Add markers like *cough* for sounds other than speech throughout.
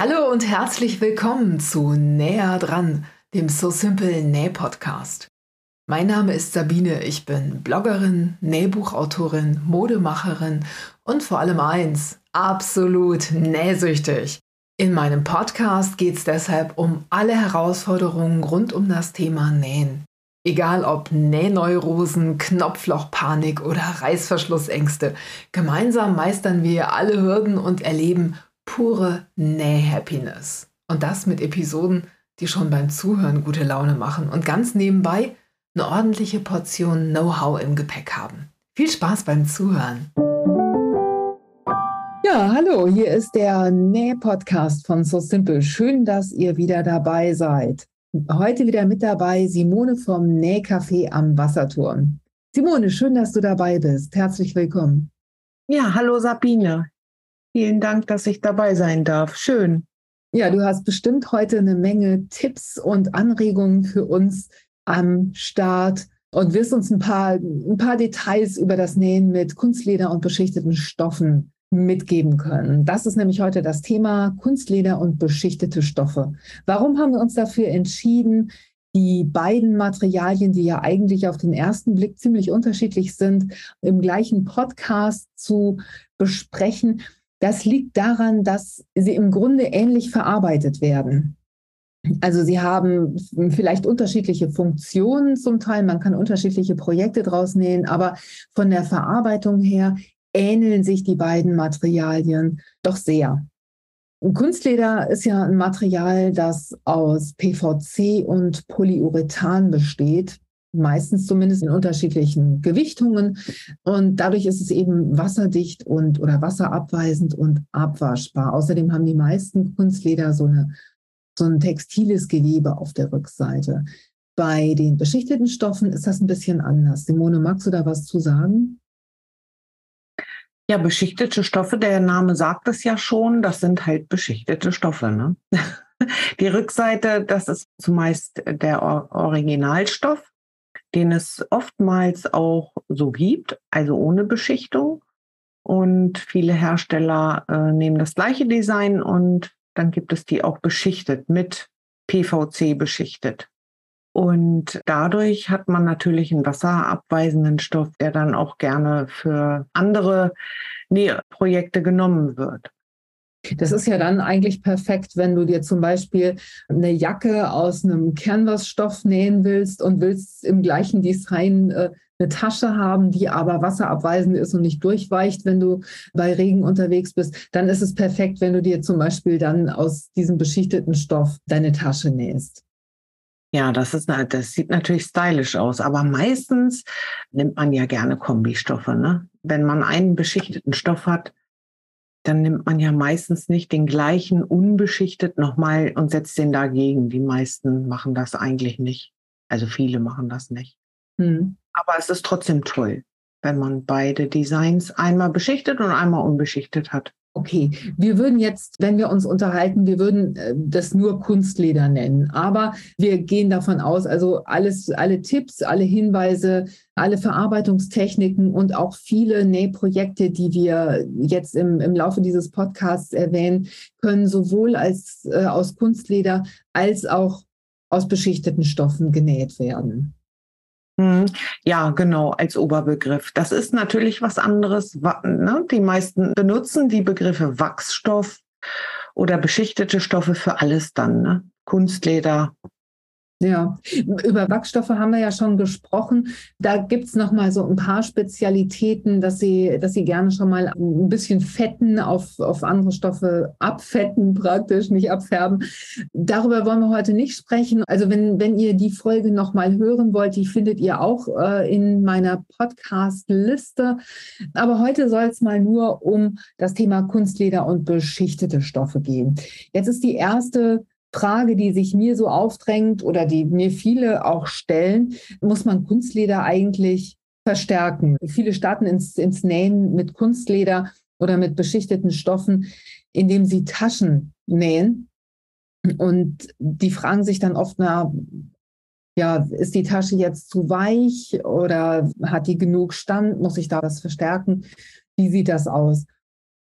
Hallo und herzlich willkommen zu Näher dran, dem So Simple Näh Podcast. Mein Name ist Sabine, ich bin Bloggerin, Nähbuchautorin, Modemacherin und vor allem eins, absolut nähsüchtig. In meinem Podcast geht es deshalb um alle Herausforderungen rund um das Thema Nähen. Egal ob Nähneurosen, Knopflochpanik oder Reißverschlussängste, gemeinsam meistern wir alle Hürden und erleben pure Näh-Happiness. Und das mit Episoden, die schon beim Zuhören gute Laune machen und ganz nebenbei eine ordentliche Portion Know-how im Gepäck haben. Viel Spaß beim Zuhören! Ja, hallo, hier ist der Näh-Podcast von So Simple. Schön, dass ihr wieder dabei seid. Heute wieder mit dabei Simone vom Nähcafé am Wasserturm. Simone, schön, dass du dabei bist. Herzlich willkommen. Ja, hallo Sabine. Vielen Dank, dass ich dabei sein darf. Schön. Ja, du hast bestimmt heute eine Menge Tipps und Anregungen für uns am Start und wirst uns ein paar, ein paar Details über das Nähen mit Kunstleder und beschichteten Stoffen mitgeben können. Das ist nämlich heute das Thema Kunstleder und beschichtete Stoffe. Warum haben wir uns dafür entschieden, die beiden Materialien, die ja eigentlich auf den ersten Blick ziemlich unterschiedlich sind, im gleichen Podcast zu besprechen? Das liegt daran, dass sie im Grunde ähnlich verarbeitet werden. Also sie haben vielleicht unterschiedliche Funktionen zum Teil, man kann unterschiedliche Projekte draus nähen, aber von der Verarbeitung her ähneln sich die beiden Materialien doch sehr. Kunstleder ist ja ein Material, das aus PVC und Polyurethan besteht, meistens zumindest in unterschiedlichen Gewichtungen. Und dadurch ist es eben wasserdicht und oder wasserabweisend und abwaschbar. Außerdem haben die meisten Kunstleder so, eine, so ein textiles Gewebe auf der Rückseite. Bei den beschichteten Stoffen ist das ein bisschen anders. Simone, magst du da was zu sagen? Ja, beschichtete Stoffe, der Name sagt es ja schon, das sind halt beschichtete Stoffe. Ne? *laughs* Die Rückseite, das ist zumeist der Originalstoff, den es oftmals auch so gibt, also ohne Beschichtung. Und viele Hersteller äh, nehmen das gleiche Design und dann gibt es die auch beschichtet, mit PVC beschichtet. Und dadurch hat man natürlich einen wasserabweisenden Stoff, der dann auch gerne für andere Nähprojekte genommen wird. Das ist ja dann eigentlich perfekt, wenn du dir zum Beispiel eine Jacke aus einem Canvas-Stoff nähen willst und willst im gleichen Design äh, eine Tasche haben, die aber wasserabweisend ist und nicht durchweicht, wenn du bei Regen unterwegs bist, dann ist es perfekt, wenn du dir zum Beispiel dann aus diesem beschichteten Stoff deine Tasche nähst. Ja, das ist das sieht natürlich stylisch aus, aber meistens nimmt man ja gerne Kombistoffe. Ne? Wenn man einen beschichteten Stoff hat, dann nimmt man ja meistens nicht den gleichen unbeschichtet nochmal und setzt den dagegen. Die meisten machen das eigentlich nicht. Also viele machen das nicht. Hm. Aber es ist trotzdem toll, wenn man beide Designs einmal beschichtet und einmal unbeschichtet hat. Okay, wir würden jetzt, wenn wir uns unterhalten, wir würden äh, das nur Kunstleder nennen. Aber wir gehen davon aus, also alles, alle Tipps, alle Hinweise, alle Verarbeitungstechniken und auch viele Nähprojekte, die wir jetzt im, im Laufe dieses Podcasts erwähnen, können sowohl als äh, aus Kunstleder als auch aus beschichteten Stoffen genäht werden. Hm, ja, genau, als Oberbegriff. Das ist natürlich was anderes. Ne? Die meisten benutzen die Begriffe Wachsstoff oder beschichtete Stoffe für alles dann. Ne? Kunstleder, ja, über Wachsstoffe haben wir ja schon gesprochen. Da gibt's noch mal so ein paar Spezialitäten, dass Sie, dass Sie gerne schon mal ein bisschen fetten auf, auf andere Stoffe abfetten *laughs* praktisch, nicht abfärben. Darüber wollen wir heute nicht sprechen. Also wenn, wenn ihr die Folge noch mal hören wollt, die findet ihr auch äh, in meiner Podcast-Liste. Aber heute soll es mal nur um das Thema Kunstleder und beschichtete Stoffe gehen. Jetzt ist die erste Frage, die sich mir so aufdrängt oder die mir viele auch stellen, muss man Kunstleder eigentlich verstärken? Viele starten ins, ins Nähen mit Kunstleder oder mit beschichteten Stoffen, indem sie Taschen nähen. Und die fragen sich dann oft, na, ja, ist die Tasche jetzt zu weich oder hat die genug Stand? Muss ich da was verstärken? Wie sieht das aus?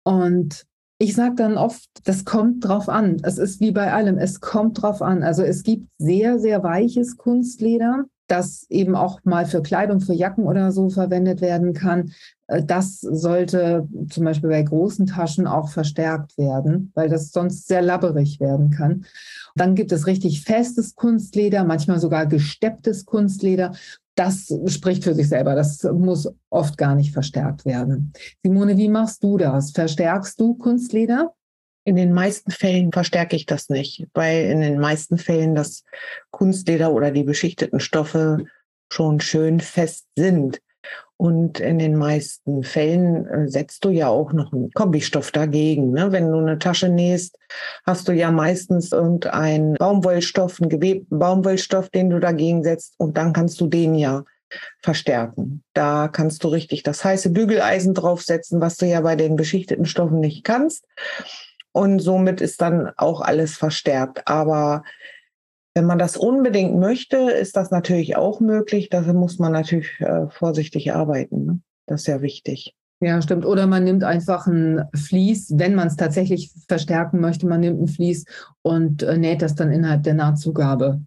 Und Ich sage dann oft, das kommt drauf an. Es ist wie bei allem, es kommt drauf an. Also es gibt sehr, sehr weiches Kunstleder, das eben auch mal für Kleidung, für Jacken oder so verwendet werden kann. Äh, das sollte zum Beispiel bei großen Taschen auch verstärkt werden, weil das sonst sehr labberig werden kann. Dann gibt es richtig festes Kunstleder, manchmal sogar gestepptes Kunstleder. Das spricht für sich selber. Das muss oft gar nicht verstärkt werden. Simone, wie machst du das? Verstärkst du Kunstleder? In den meisten Fällen verstärke ich das nicht, weil in den meisten Fällen das Kunstleder oder die beschichteten Stoffe schon schön fest sind. Und in den meisten Fällen äh, setzt du ja auch noch einen Kombistoff dagegen. Ne? Wenn du eine Tasche nähst, hast du ja meistens irgendeinen Baumwollstoff, einen gewebten Baumwollstoff, den du dagegen setzt. Und dann kannst du den ja verstärken. Da kannst du richtig das heiße Bügeleisen draufsetzen, was du ja bei den beschichteten Stoffen nicht kannst. Und somit ist dann auch alles verstärkt. Aber wenn man das unbedingt möchte, ist das natürlich auch möglich. Dafür muss man natürlich äh, vorsichtig arbeiten. Ne? Das ist ja wichtig. Ja, stimmt. Oder man nimmt einfach ein Vlies, wenn man es tatsächlich verstärken möchte, man nimmt ein Vlies und äh, näht das dann innerhalb der Nahtzugabe.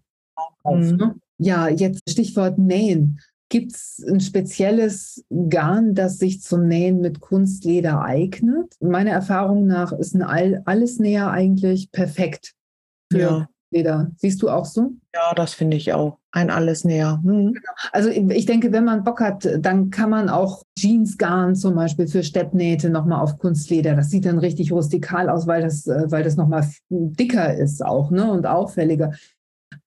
Mhm. Ne? Ja, jetzt Stichwort Nähen. Gibt es ein spezielles Garn, das sich zum Nähen mit Kunstleder eignet? Meiner Erfahrung nach ist ein All Allesnäher eigentlich perfekt für ja. Leder. Siehst du auch so? Ja, das finde ich auch. Ein Allesnäher. Hm. Genau. Also ich denke, wenn man Bock hat, dann kann man auch Jeansgarn zum Beispiel für Steppnähte nochmal auf Kunstleder. Das sieht dann richtig rustikal aus, weil das, äh, weil das nochmal dicker ist auch ne? und auffälliger.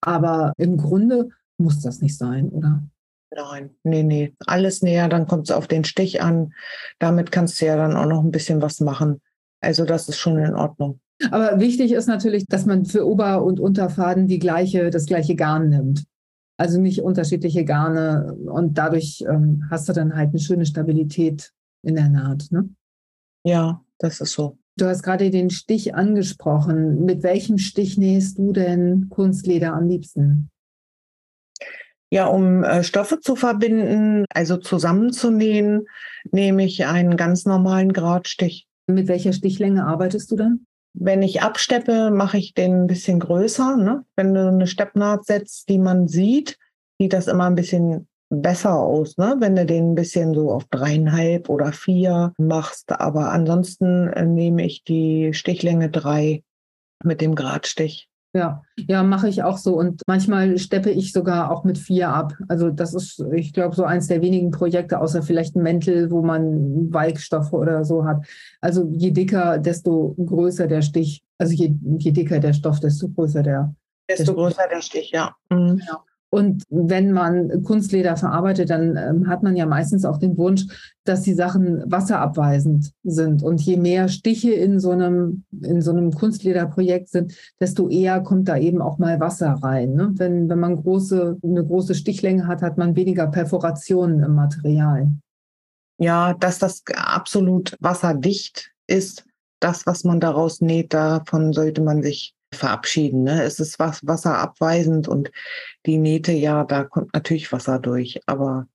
Aber im Grunde muss das nicht sein, oder? Nein, nee, nee. Alles näher, dann kommt es auf den Stich an. Damit kannst du ja dann auch noch ein bisschen was machen. Also das ist schon in Ordnung. Aber wichtig ist natürlich, dass man für Ober- und Unterfaden die gleiche, das gleiche Garn nimmt. Also nicht unterschiedliche Garne und dadurch ähm, hast du dann halt eine schöne Stabilität in der Naht. Ne? Ja, das ist so. Du hast gerade den Stich angesprochen. Mit welchem Stich nähst du denn Kunstleder am liebsten? Ja, um äh, Stoffe zu verbinden, also zusammenzunähen, nehme ich einen ganz normalen Gradstich. Mit welcher Stichlänge arbeitest du dann? Wenn ich absteppe, mache ich den ein bisschen größer. Ne? Wenn du eine Steppnaht setzt, die man sieht, sieht das immer ein bisschen besser aus, ne? wenn du den ein bisschen so auf dreieinhalb oder vier machst. Aber ansonsten äh, nehme ich die Stichlänge drei mit dem Gradstich. Ja, ja, mache ich auch so. Und manchmal steppe ich sogar auch mit vier ab. Also das ist, ich glaube, so eins der wenigen Projekte, außer vielleicht ein Mäntel, wo man Walkstoffe oder so hat. Also je dicker, desto größer der Stich. Also je, je dicker der Stoff, desto größer der. Desto der größer der Stich, ja. Mhm. Genau. Und wenn man Kunstleder verarbeitet, dann ähm, hat man ja meistens auch den Wunsch, dass die Sachen wasserabweisend sind. Und je mehr Stiche in so einem, in so einem Kunstlederprojekt sind, desto eher kommt da eben auch mal Wasser rein. Ne? Wenn, wenn man große, eine große Stichlänge hat, hat man weniger Perforationen im Material. Ja, dass das absolut wasserdicht ist, das, was man daraus näht, davon sollte man sich verabschieden. Ne? Es ist was wasserabweisend und die Nähte, ja, da kommt natürlich Wasser durch, aber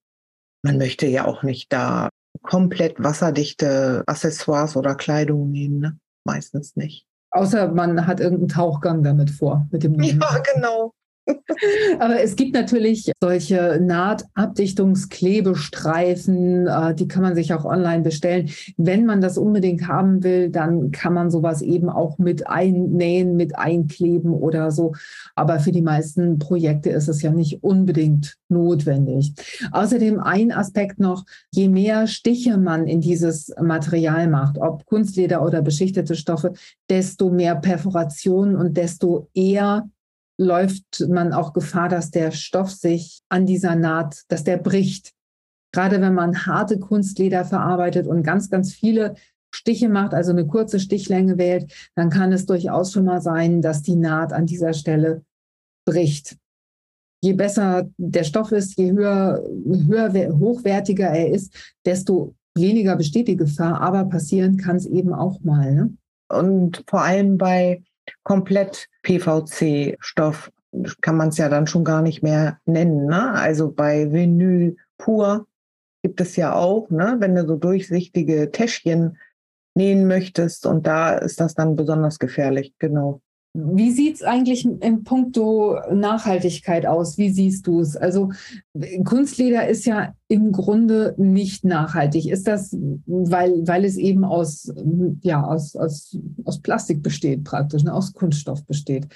man möchte ja auch nicht da komplett wasserdichte Accessoires oder Kleidung nehmen, ne? meistens nicht. Außer man hat irgendeinen Tauchgang damit vor, mit dem Ja, genau. Aber es gibt natürlich solche Nahtabdichtungsklebestreifen, äh, die kann man sich auch online bestellen. Wenn man das unbedingt haben will, dann kann man sowas eben auch mit einnähen, mit einkleben oder so. Aber für die meisten Projekte ist es ja nicht unbedingt notwendig. Außerdem ein Aspekt noch, je mehr Stiche man in dieses Material macht, ob Kunstleder oder beschichtete Stoffe, desto mehr Perforation und desto eher läuft man auch Gefahr, dass der Stoff sich an dieser Naht, dass der bricht. Gerade wenn man harte Kunstleder verarbeitet und ganz, ganz viele Stiche macht, also eine kurze Stichlänge wählt, dann kann es durchaus schon mal sein, dass die Naht an dieser Stelle bricht. Je besser der Stoff ist, je höher, höher hochwertiger er ist, desto weniger besteht die Gefahr. Aber passieren kann es eben auch mal. Ne? Und vor allem bei komplett PVC-Stoff kann man es ja dann schon gar nicht mehr nennen. Ne? Also bei Vinyl pur gibt es ja auch, ne? wenn du so durchsichtige Täschchen nähen möchtest. Und da ist das dann besonders gefährlich, genau. Wie sieht es eigentlich in puncto Nachhaltigkeit aus? Wie siehst du es? Also Kunstleder ist ja im Grunde nicht nachhaltig. Ist das, weil, weil es eben aus, ja, aus, aus, aus Plastik besteht praktisch, ne? aus Kunststoff besteht?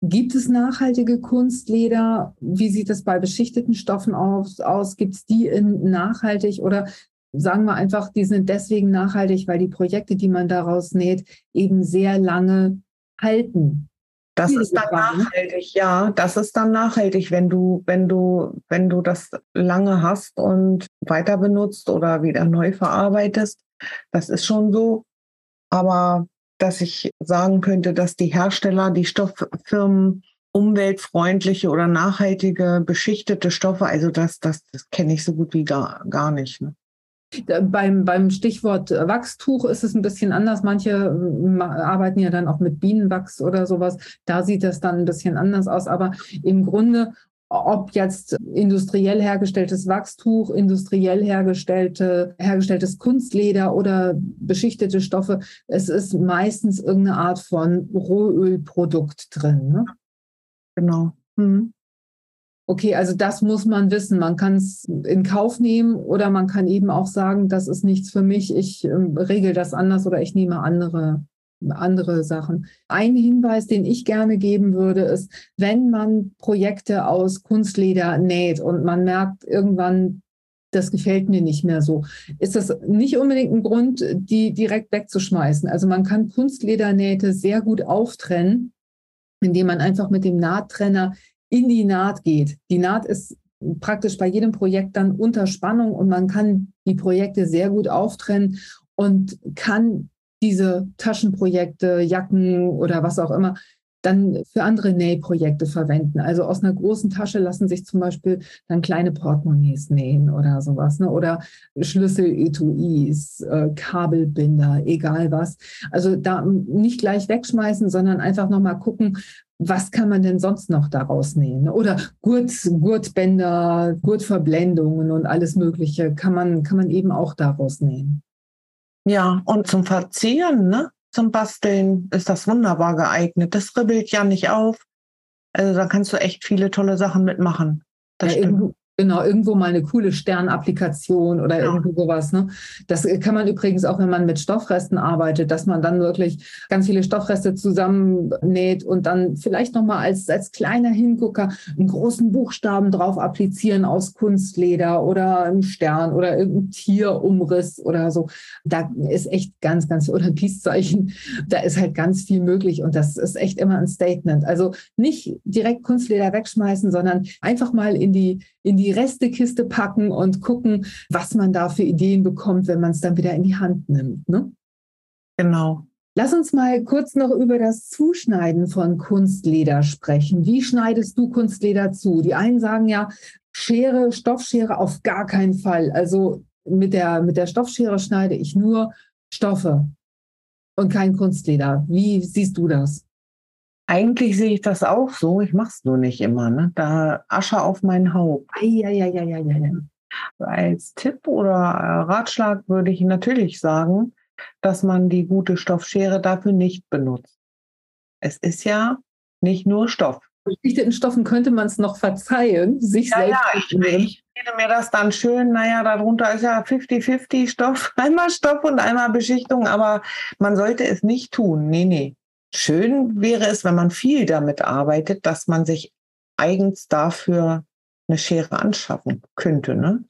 Gibt es nachhaltige Kunstleder? Wie sieht es bei beschichteten Stoffen aus? aus? Gibt es die in nachhaltig oder sagen wir einfach, die sind deswegen nachhaltig, weil die Projekte, die man daraus näht, eben sehr lange halten. Das ist dann nachhaltig, ja. Das ist dann nachhaltig, wenn du, wenn du, wenn du das lange hast und weiter benutzt oder wieder neu verarbeitest. Das ist schon so. Aber dass ich sagen könnte, dass die Hersteller, die Stofffirmen umweltfreundliche oder nachhaltige beschichtete Stoffe, also das, das, das kenne ich so gut wie gar, gar nicht. Ne? Beim, beim Stichwort Wachstuch ist es ein bisschen anders. Manche äh, arbeiten ja dann auch mit Bienenwachs oder sowas. Da sieht das dann ein bisschen anders aus. Aber im Grunde, ob jetzt industriell hergestelltes Wachstuch, industriell hergestellte, hergestelltes Kunstleder oder beschichtete Stoffe, es ist meistens irgendeine Art von Rohölprodukt drin. Ne? Genau. Mhm. Okay, also das muss man wissen. Man kann es in Kauf nehmen oder man kann eben auch sagen, das ist nichts für mich, ich äh, regel das anders oder ich nehme andere, andere Sachen. Ein Hinweis, den ich gerne geben würde, ist, wenn man Projekte aus Kunstleder näht und man merkt irgendwann, das gefällt mir nicht mehr so, ist das nicht unbedingt ein Grund, die direkt wegzuschmeißen. Also man kann Kunstledernähte sehr gut auftrennen, indem man einfach mit dem Nahttrenner in die Naht geht. Die Naht ist praktisch bei jedem Projekt dann unter Spannung und man kann die Projekte sehr gut auftrennen und kann diese Taschenprojekte, Jacken oder was auch immer dann für andere Nähprojekte verwenden. Also aus einer großen Tasche lassen sich zum Beispiel dann kleine Portemonnaies nähen oder sowas, ne? oder Schlüssel-Etuis, äh, Kabelbinder, egal was. Also da nicht gleich wegschmeißen, sondern einfach nochmal gucken, was kann man denn sonst noch daraus nähen? Oder Gurt, Gurtbänder, Gurtverblendungen und alles Mögliche kann man, kann man eben auch daraus nähen. Ja, und zum Verzieren, ne? zum Basteln ist das wunderbar geeignet. Das ribbelt ja nicht auf. Also da kannst du echt viele tolle Sachen mitmachen. Das ja, stimmt. Genau, irgendwo mal eine coole Sternapplikation oder ja. irgendwie sowas. Ne? Das kann man übrigens auch, wenn man mit Stoffresten arbeitet, dass man dann wirklich ganz viele Stoffreste zusammennäht und dann vielleicht nochmal als, als kleiner Hingucker einen großen Buchstaben drauf applizieren aus Kunstleder oder einen Stern oder irgendein Tierumriss oder so. Da ist echt ganz, ganz, oder ein Peace-Zeichen, da ist halt ganz viel möglich und das ist echt immer ein Statement. Also nicht direkt Kunstleder wegschmeißen, sondern einfach mal in die in die Restekiste packen und gucken, was man da für Ideen bekommt, wenn man es dann wieder in die Hand nimmt. Ne? Genau. Lass uns mal kurz noch über das Zuschneiden von Kunstleder sprechen. Wie schneidest du Kunstleder zu? Die einen sagen ja, Schere, Stoffschere auf gar keinen Fall. Also mit der, mit der Stoffschere schneide ich nur Stoffe und kein Kunstleder. Wie siehst du das? Eigentlich sehe ich das auch so, ich mache es nur nicht immer. Ne? Da Asche auf mein Haupt. Ja. Als Tipp oder äh, Ratschlag würde ich natürlich sagen, dass man die gute Stoffschere dafür nicht benutzt. Es ist ja nicht nur Stoff. Beschichteten Stoffen könnte man es noch verzeihen, sich ja, selbst. Ja, ich, ich rede mir das dann schön, naja, darunter ist ja 50-50 Stoff, *laughs* einmal Stoff und einmal Beschichtung, aber man sollte es nicht tun. Nee, nee. Schön wäre es, wenn man viel damit arbeitet, dass man sich eigens dafür eine Schere anschaffen könnte. Ne?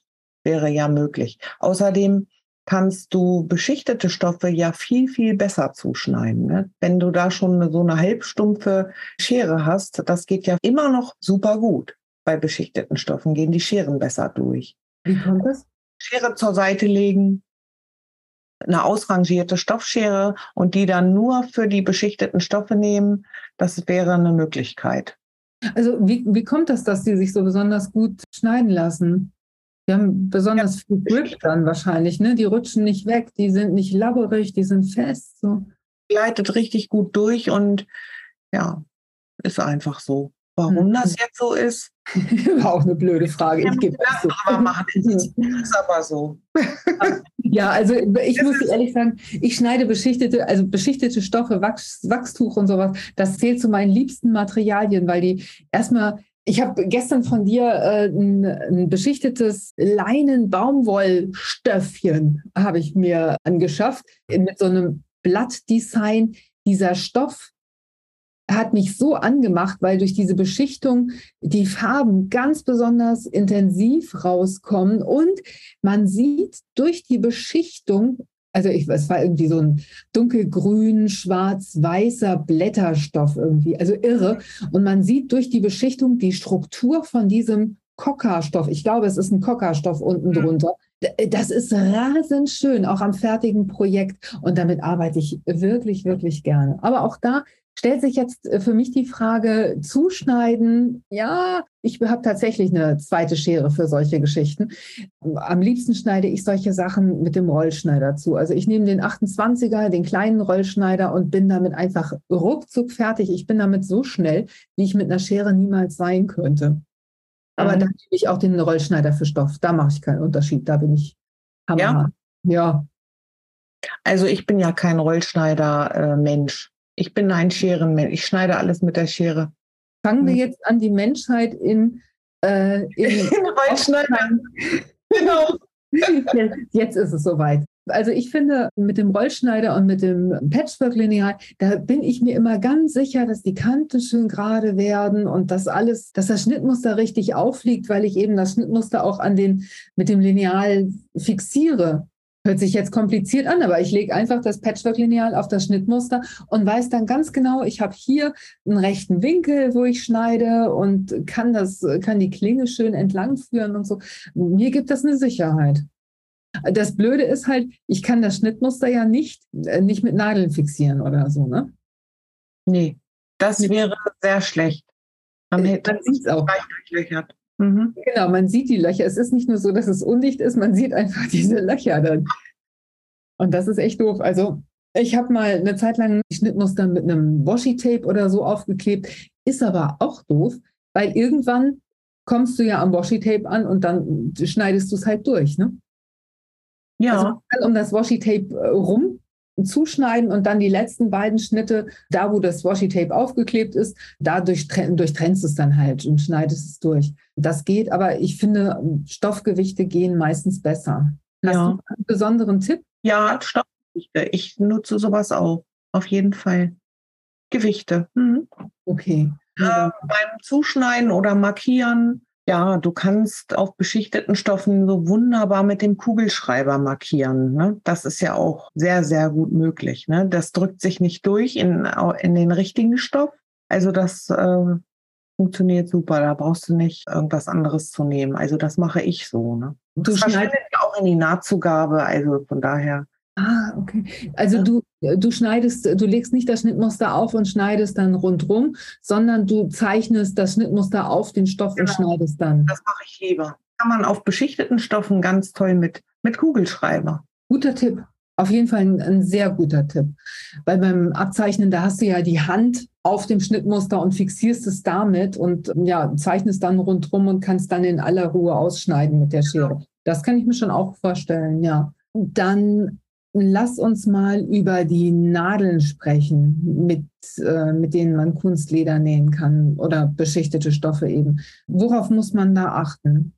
Wäre ja möglich. Außerdem kannst du beschichtete Stoffe ja viel, viel besser zuschneiden. Ne? Wenn du da schon so eine halbstumpfe Schere hast, das geht ja immer noch super gut. Bei beschichteten Stoffen gehen die Scheren besser durch. Wie kommt das? Schere zur Seite legen, eine ausrangierte Stoffschere und die dann nur für die beschichteten Stoffe nehmen, das wäre eine Möglichkeit. Also wie, wie kommt das, dass die sich so besonders gut schneiden lassen? Die haben besonders ja. viel Grip dann wahrscheinlich, ne? Die rutschen nicht weg, die sind nicht labberig, die sind fest. So. Gleitet richtig gut durch und ja, ist einfach so. Warum mhm. das jetzt so ist? *laughs* War auch eine blöde Frage. Ich gebe das so. aber machen. *laughs* Ist aber so. ja, also ich muss ehrlich sagen, ich schneide beschichtete, also beschichtete Stoffe, Wachs, Wachstuch und sowas, das zählt zu meinen liebsten Materialien, weil die erstmal ich habe gestern von dir äh, ein, ein, beschichtetes Leinen-Baumwollstöffchen habe ich mir angeschafft mit so einem Blattdesign. Dieser Stoff hat mich so angemacht, weil durch diese Beschichtung die Farben ganz besonders intensiv rauskommen und man sieht durch die Beschichtung, also ich, es war irgendwie so ein dunkelgrün, schwarz-weißer Blätterstoff irgendwie, also irre. Und man sieht durch die Beschichtung die Struktur von diesem Coca-Stoff. Ich glaube, es ist ein Coca-Stoff unten mhm. drunter. Das ist rasend schön, auch am fertigen Projekt. Und damit arbeite ich wirklich, wirklich gerne. Aber auch da stellt sich jetzt äh, für mich die Frage, zuschneiden, ja, ich habe tatsächlich eine zweite Schere für solche Geschichten. Am liebsten schneide ich solche Sachen mit dem Rollschneider zu. Also ich nehme den 28er, den kleinen Rollschneider und bin damit einfach ruckzuck fertig. Ich bin damit so schnell, wie ich mit einer Schere niemals sein könnte. Aber mhm. dann nehme ich auch den Rollschneider für Stoff. Da mache ich keinen Unterschied. Da bin ich hammer. Ja. ja. Also ich bin ja kein Rollschneider-Mensch. Ich bin ein Scherenmensch. Ich schneide alles mit der Schere. Fangen wir hm. jetzt an, die Menschheit in, äh, *laughs* in, Rollschneidern. genau. Jetzt, jetzt ist es soweit. Also ich finde, mit dem Rollschneider und mit dem Patchwork-Lineal, da bin ich mir immer ganz sicher, dass die Kanten schön gerade werden und dass alles, dass das Schnittmuster richtig aufliegt, weil ich eben das Schnittmuster auch an den, mit dem Lineal fixiere. Hört sich jetzt kompliziert an, aber ich lege einfach das Patchwork-Lineal auf das Schnittmuster und weiß dann ganz genau, ich habe hier einen rechten Winkel, wo ich schneide und kann das, kann die Klinge schön entlang führen und so. Mir gibt das eine Sicherheit. Das Blöde ist halt, ich kann das Schnittmuster ja nicht, äh, nicht mit Nadeln fixieren oder so, ne? Nee, das wäre sehr schlecht. Man, hätte man sieht es auch. Durchlöchert. Mhm. Genau, man sieht die Löcher. Es ist nicht nur so, dass es undicht ist, man sieht einfach *laughs* diese Löcher dann. Und das ist echt doof. Also ich habe mal eine Zeit lang die Schnittmuster mit einem Washi-Tape oder so aufgeklebt. Ist aber auch doof, weil irgendwann kommst du ja am Washi-Tape an und dann schneidest du es halt durch. Ne? Ja. Also um das Washi-Tape äh, rum zuschneiden und dann die letzten beiden Schnitte, da wo das Washi-Tape aufgeklebt ist, da durchtrennst du es dann halt und schneidest es durch. Das geht, aber ich finde, Stoffgewichte gehen meistens besser. Hast ja. du einen besonderen Tipp? Ja, Stoffgewichte. Ich nutze sowas auch, auf jeden Fall. Gewichte. Mhm. Okay. Äh, beim Zuschneiden oder Markieren ja, du kannst auf beschichteten Stoffen so wunderbar mit dem Kugelschreiber markieren. Ne? Das ist ja auch sehr, sehr gut möglich. Ne? Das drückt sich nicht durch in, in den richtigen Stoff. Also das äh, funktioniert super. Da brauchst du nicht irgendwas anderes zu nehmen. Also das mache ich so. Ne? Du schneidest auch in die Nahtzugabe. Also von daher. Ah, okay. Also ja. du, du schneidest, du legst nicht das Schnittmuster auf und schneidest dann rundrum, sondern du zeichnest das Schnittmuster auf den Stoff genau. und schneidest dann. Das mache ich lieber. Kann man auf beschichteten Stoffen ganz toll mit, mit Kugelschreiber. Guter Tipp. Auf jeden Fall ein, ein, sehr guter Tipp. Weil beim Abzeichnen, da hast du ja die Hand auf dem Schnittmuster und fixierst es damit und ja, zeichnest dann rundrum und kannst dann in aller Ruhe ausschneiden mit der Schere. Genau. Das kann ich mir schon auch vorstellen, ja. Dann Lass uns mal über die Nadeln sprechen, mit, äh, mit denen man Kunstleder nähen kann oder beschichtete Stoffe eben. Worauf muss man da achten?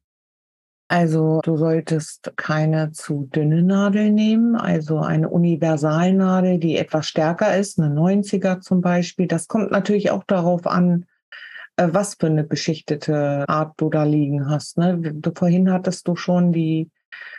Also du solltest keine zu dünne Nadel nehmen, also eine Universalnadel, die etwas stärker ist, eine 90er zum Beispiel. Das kommt natürlich auch darauf an, äh, was für eine beschichtete Art du da liegen hast. Ne? Vorhin hattest du schon die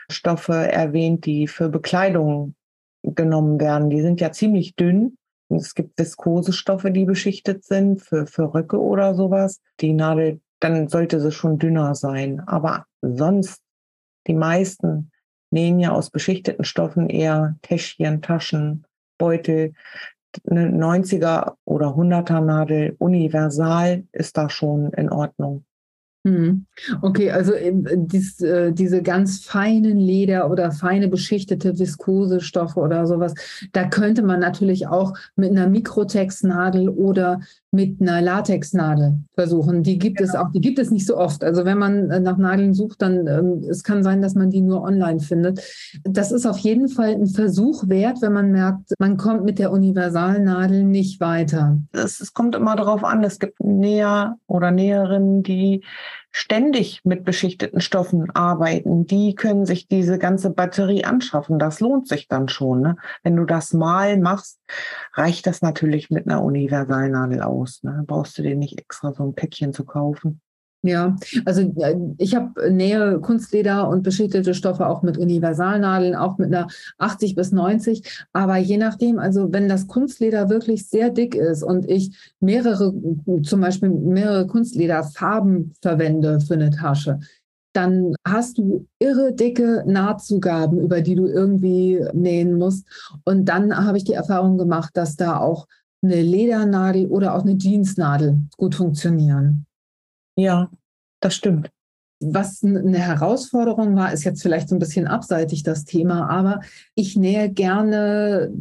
Stoffe erwähnt, die für Bekleidung genommen werden. Die sind ja ziemlich dünn. Es gibt Viskosestoffe, die beschichtet sind für, für Röcke oder sowas. Die Nadel, dann sollte sie schon dünner sein. Aber sonst, die meisten nähen ja aus beschichteten Stoffen eher Täschchen, Taschen, Beutel. Eine 90er oder 100er Nadel universal ist da schon in Ordnung. Hm. Okay, also dies, äh, diese ganz feinen Leder oder feine beschichtete Viskosestoffe oder sowas, da könnte man natürlich auch mit einer Mikrotextnadel oder mit einer Latexnadel versuchen. Die gibt genau. es auch, die gibt es nicht so oft. Also wenn man äh, nach Nadeln sucht, dann ähm, es kann sein, dass man die nur online findet. Das ist auf jeden Fall ein Versuch wert, wenn man merkt, man kommt mit der Universalnadel nicht weiter. Es, es kommt immer darauf an, es gibt Näher oder Näherinnen, die ständig mit beschichteten Stoffen arbeiten, die können sich diese ganze Batterie anschaffen. Das lohnt sich dann schon. Ne? Wenn du das mal machst, reicht das natürlich mit einer Universalnadel aus. Ne? Brauchst du dir nicht extra so ein Päckchen zu kaufen. Ja, also äh, ich habe Nähe, Kunstleder und beschichtete Stoffe auch mit Universalnadeln, auch mit einer 80 bis 90. Aber je nachdem, also wenn das Kunstleder wirklich sehr dick ist und ich mehrere, zum Beispiel mehrere Kunstlederfarben verwende für eine Tasche, dann hast du irre dicke Nahtzugaben, über die du irgendwie nähen musst. Und dann habe ich die Erfahrung gemacht, dass da auch eine Ledernadel oder auch eine Jeansnadel gut funktionieren. Ja, das stimmt. Was eine Herausforderung war, ist jetzt vielleicht so ein bisschen abseitig das Thema, aber ich nähe gerne,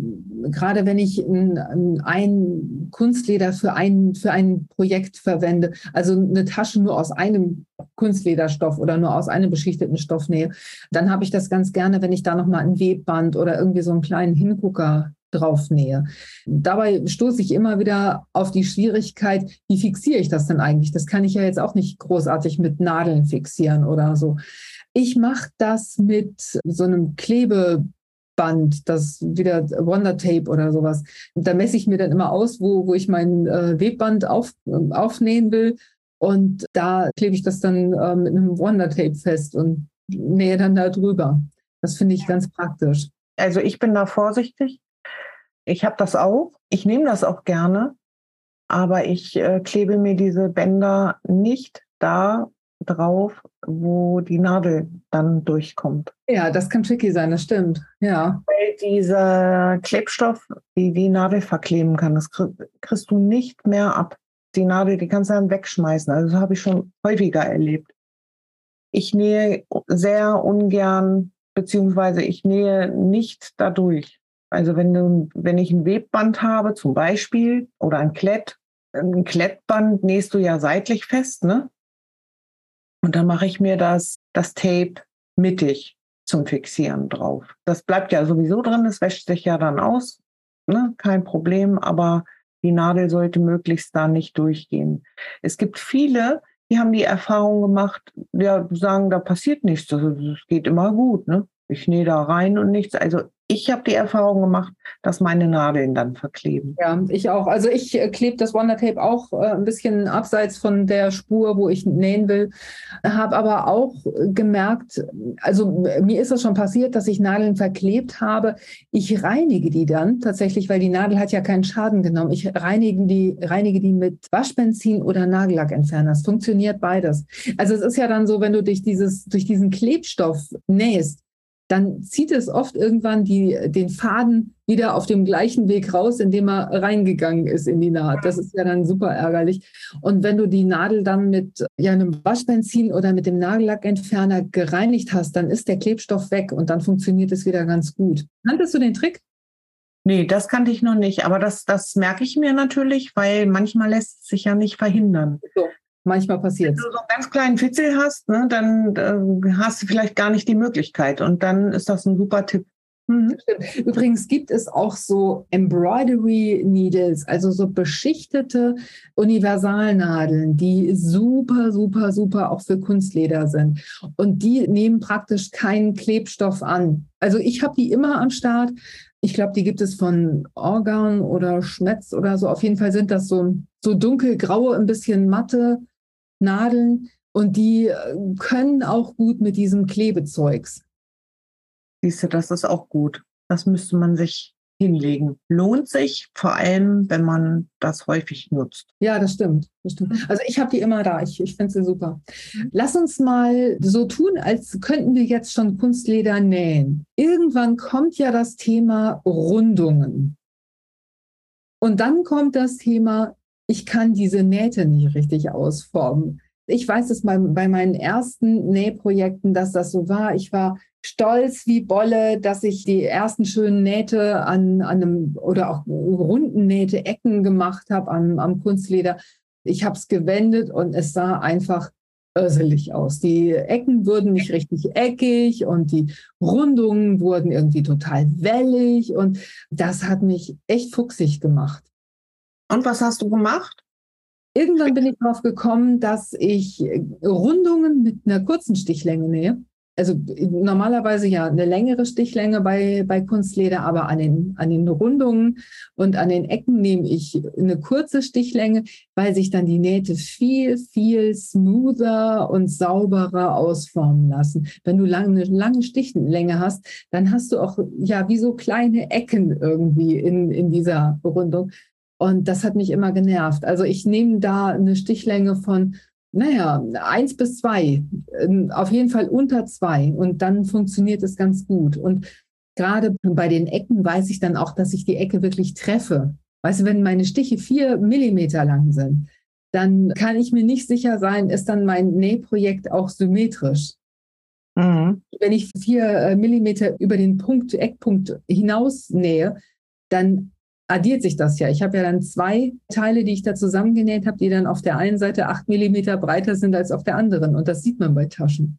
gerade wenn ich ein, ein Kunstleder für ein, für ein Projekt verwende, also eine Tasche nur aus einem Kunstlederstoff oder nur aus einem beschichteten Stoff nähe, dann habe ich das ganz gerne, wenn ich da nochmal ein Webband oder irgendwie so einen kleinen Hingucker drauf nähe. Dabei stoße ich immer wieder auf die Schwierigkeit, wie fixiere ich das denn eigentlich? Das kann ich ja jetzt auch nicht großartig mit Nadeln fixieren oder so. Ich mache das mit so einem Klebeband, das wieder Wonder Tape oder sowas. Und da messe ich mir dann immer aus, wo, wo ich mein äh, Webband auf, aufnähen will. Und da klebe ich das dann äh, mit einem Wonder Tape fest und nähe dann da drüber. Das finde ich ganz praktisch. Also ich bin da vorsichtig. Ich habe das auch. Ich nehme das auch gerne, aber ich äh, klebe mir diese Bänder nicht da drauf, wo die Nadel dann durchkommt. Ja, das kann tricky sein, das stimmt. Ja. Weil dieser Klebstoff die, die Nadel verkleben kann, das kriegst du nicht mehr ab. Die Nadel, die kannst du dann wegschmeißen. Also das habe ich schon häufiger erlebt. Ich nähe sehr ungern, beziehungsweise ich nähe nicht dadurch. Also wenn du, wenn ich ein Webband habe, zum Beispiel, oder ein Klett, ein Klettband nähst du ja seitlich fest, ne? Und dann mache ich mir das, das Tape mittig zum Fixieren drauf. Das bleibt ja sowieso drin, das wäscht sich ja dann aus, ne? Kein Problem, aber die Nadel sollte möglichst da nicht durchgehen. Es gibt viele, die haben die Erfahrung gemacht, ja, sagen, da passiert nichts, das, das geht immer gut, ne? Ich nähe da rein und nichts. Also ich habe die Erfahrung gemacht, dass meine Nadeln dann verkleben. Ja, ich auch. Also ich äh, klebe das Wonder Tape auch äh, ein bisschen abseits von der Spur, wo ich nähen will. Habe aber auch gemerkt, also mir ist das schon passiert, dass ich Nadeln verklebt habe. Ich reinige die dann tatsächlich, weil die Nadel hat ja keinen Schaden genommen. Ich reinige die, reinige die mit Waschbenzin oder Nagellackentferner. Es funktioniert beides. Also es ist ja dann so, wenn du durch, dieses, durch diesen Klebstoff nähst, dann zieht es oft irgendwann die, den Faden wieder auf dem gleichen Weg raus, indem er reingegangen ist in die Naht. Das ist ja dann super ärgerlich. Und wenn du die Nadel dann mit ja, einem Waschbenzin oder mit dem Nagellackentferner gereinigt hast, dann ist der Klebstoff weg und dann funktioniert es wieder ganz gut. Kanntest du den Trick? Nee, das kannte ich noch nicht, aber das, das merke ich mir natürlich, weil manchmal lässt es sich ja nicht verhindern. So manchmal passiert. Wenn du so einen ganz kleinen Fitzel hast, ne, dann äh, hast du vielleicht gar nicht die Möglichkeit. Und dann ist das ein super Tipp. Mhm. Übrigens gibt es auch so Embroidery Needles, also so beschichtete Universalnadeln, die super, super, super auch für Kunstleder sind. Und die nehmen praktisch keinen Klebstoff an. Also ich habe die immer am Start. Ich glaube, die gibt es von Organ oder Schmetz oder so. Auf jeden Fall sind das so, so dunkelgraue, ein bisschen matte Nadeln und die äh, können auch gut mit diesem Klebezeugs. Siehst du, das ist auch gut. Das müsste man sich hinlegen. Lohnt sich, vor allem, wenn man das häufig nutzt. Ja, das stimmt. Das stimmt. Also ich habe die immer da. Ich, ich finde sie super. Lass uns mal so tun, als könnten wir jetzt schon Kunstleder nähen. Irgendwann kommt ja das Thema Rundungen. Und dann kommt das Thema ich kann diese Nähte nicht richtig ausformen. Ich weiß es bei, bei meinen ersten Nähprojekten, dass das so war. Ich war stolz wie Bolle, dass ich die ersten schönen Nähte an, an einem oder auch runden Nähte, Ecken gemacht habe am, am Kunstleder. Ich habe es gewendet und es sah einfach örselig aus. Die Ecken wurden nicht richtig eckig und die Rundungen wurden irgendwie total wellig und das hat mich echt fuchsig gemacht. Und was hast du gemacht? Irgendwann bin ich darauf gekommen, dass ich Rundungen mit einer kurzen Stichlänge nähe also normalerweise ja eine längere Stichlänge bei, bei Kunstleder, aber an den, an den Rundungen und an den Ecken nehme ich eine kurze Stichlänge, weil sich dann die Nähte viel, viel smoother und sauberer ausformen lassen. Wenn du lang, eine lange Stichlänge hast, dann hast du auch ja wie so kleine Ecken irgendwie in, in dieser Rundung. Und das hat mich immer genervt. Also ich nehme da eine Stichlänge von naja, eins bis zwei, ähm, auf jeden Fall unter zwei und dann funktioniert es ganz gut. Und gerade bei den Ecken weiß ich dann auch, dass ich die Ecke wirklich treffe. Weißt du, wenn meine Stiche vier Millimeter lang sind, dann kann ich mir nicht sicher sein, ist dann mein Nähprojekt auch symmetrisch. Mhm. Wenn ich vier äh, Millimeter über den Punkt, Eckpunkt hinaus nähe, dann addiert sich das ja. Ich habe ja dann zwei Teile, die ich da zusammengenäht habe, die dann auf der einen Seite acht Millimeter breiter sind als auf der anderen. Und das sieht man bei Taschen.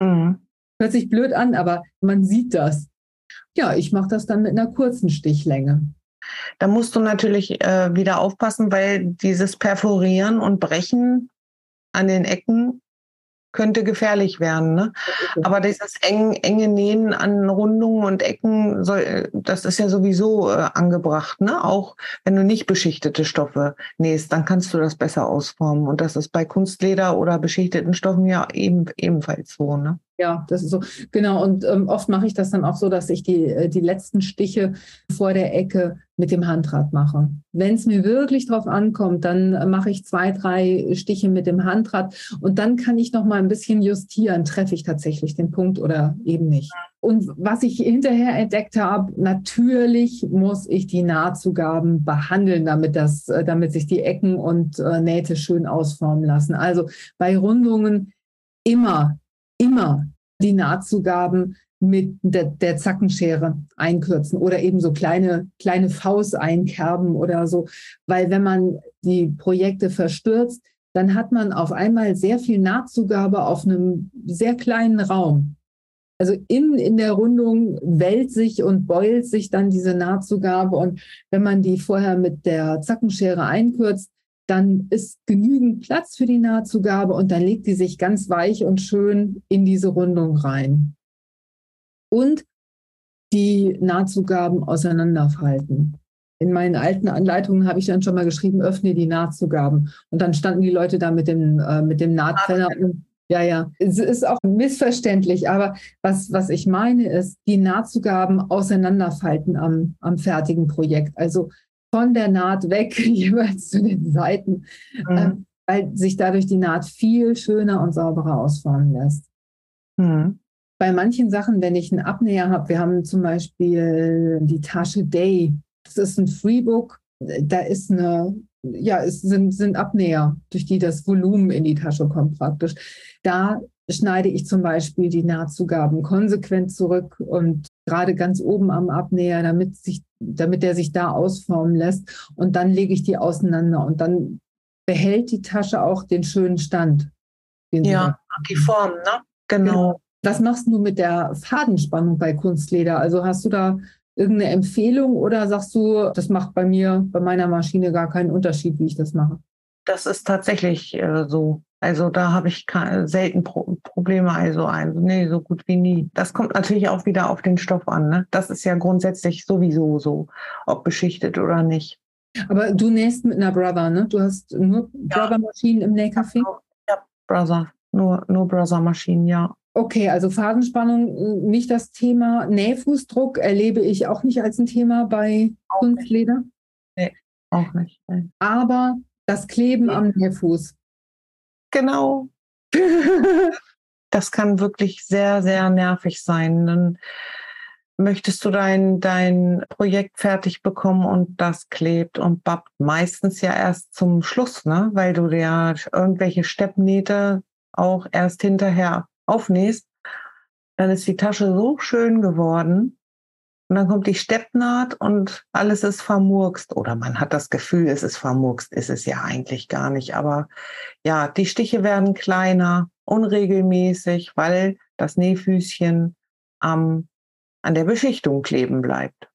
Mhm. Hört sich blöd an, aber man sieht das. Ja, ich mache das dann mit einer kurzen Stichlänge. Da musst du natürlich äh, wieder aufpassen, weil dieses Perforieren und Brechen an den Ecken könnte gefährlich werden. Ne? Aber dieses eng, enge Nähen an Rundungen und Ecken, soll, das ist ja sowieso äh, angebracht. Ne? Auch wenn du nicht beschichtete Stoffe nähst, dann kannst du das besser ausformen. Und das ist bei Kunstleder oder beschichteten Stoffen ja eben, ebenfalls so. Ne? Ja, das ist so. Genau. Und ähm, oft mache ich das dann auch so, dass ich die, äh, die letzten Stiche vor der Ecke mit dem Handrad mache. Wenn es mir wirklich drauf ankommt, dann mache ich zwei, drei Stiche mit dem Handrad und dann kann ich noch mal ein bisschen justieren, treffe ich tatsächlich den Punkt oder eben nicht. Und was ich hinterher entdeckt habe, natürlich muss ich die Nahtzugaben behandeln, damit das, äh, damit sich die Ecken und äh, Nähte schön ausformen lassen. Also bei Rundungen immer immer die Nahtzugaben mit der, der, Zackenschere einkürzen oder eben so kleine, kleine Faust einkerben oder so. Weil wenn man die Projekte verstürzt, dann hat man auf einmal sehr viel Nahtzugabe auf einem sehr kleinen Raum. Also in, in der Rundung wellt sich und beult sich dann diese Nahtzugabe. Und wenn man die vorher mit der Zackenschere einkürzt, dann ist genügend Platz für die Nahtzugabe und dann legt die sich ganz weich und schön in diese Rundung rein. Und die Nahtzugaben auseinanderfalten. In meinen alten Anleitungen habe ich dann schon mal geschrieben, öffne die Nahtzugaben. Und dann standen die Leute da mit dem, äh, mit dem Nahtrenner. Ja, ja, es ist auch missverständlich, aber was, was ich meine ist, die Nahtzugaben auseinanderfalten am, am fertigen Projekt. Also von der Naht weg, *laughs* jeweils zu den Seiten, mhm. äh, weil sich dadurch die Naht viel schöner und sauberer ausformen lässt. Mhm. Bei manchen Sachen, wenn ich einen Abnäher habe, wir haben zum Beispiel die Tasche Day, das ist ein Freebook, da ist eine, ja, es sind, sind Abnäher, durch die das Volumen in die Tasche kommt praktisch. Da schneide ich zum Beispiel die Nahtzugaben konsequent zurück und gerade ganz oben am Abnäher, damit sich, damit der sich da ausformen lässt. Und dann lege ich die auseinander und dann behält die Tasche auch den schönen Stand. Den ja, die Form, ne? Genau. genau. Was machst du mit der Fadenspannung bei Kunstleder? Also hast du da irgendeine Empfehlung oder sagst du, das macht bei mir, bei meiner Maschine gar keinen Unterschied, wie ich das mache? Das ist tatsächlich äh, so. Also da habe ich selten Pro Probleme, also ein, nee, so gut wie nie. Das kommt natürlich auch wieder auf den Stoff an. Ne? Das ist ja grundsätzlich sowieso so, ob beschichtet oder nicht. Aber du nähst mit einer Brother, ne? Du hast nur ja. Brother-Maschinen im Nähcafé? Ja, Brother. Nur, nur Brother-Maschinen, ja. Okay, also Fadenspannung nicht das Thema. Nähfußdruck erlebe ich auch nicht als ein Thema bei auch Kunstleder. Nee, auch nicht. Nee. Aber das Kleben am Nähfuß Genau. das kann wirklich sehr, sehr nervig sein. Dann möchtest du dein, dein Projekt fertig bekommen und das klebt und bappt meistens ja erst zum Schluss, ne? weil du ja irgendwelche Steppnähte auch erst hinterher aufnähst. Dann ist die Tasche so schön geworden. Und dann kommt die Steppnaht und alles ist vermurkst. Oder man hat das Gefühl, es ist vermurkst. Ist es ja eigentlich gar nicht. Aber ja, die Stiche werden kleiner, unregelmäßig, weil das Nähfüßchen am an der Beschichtung kleben bleibt.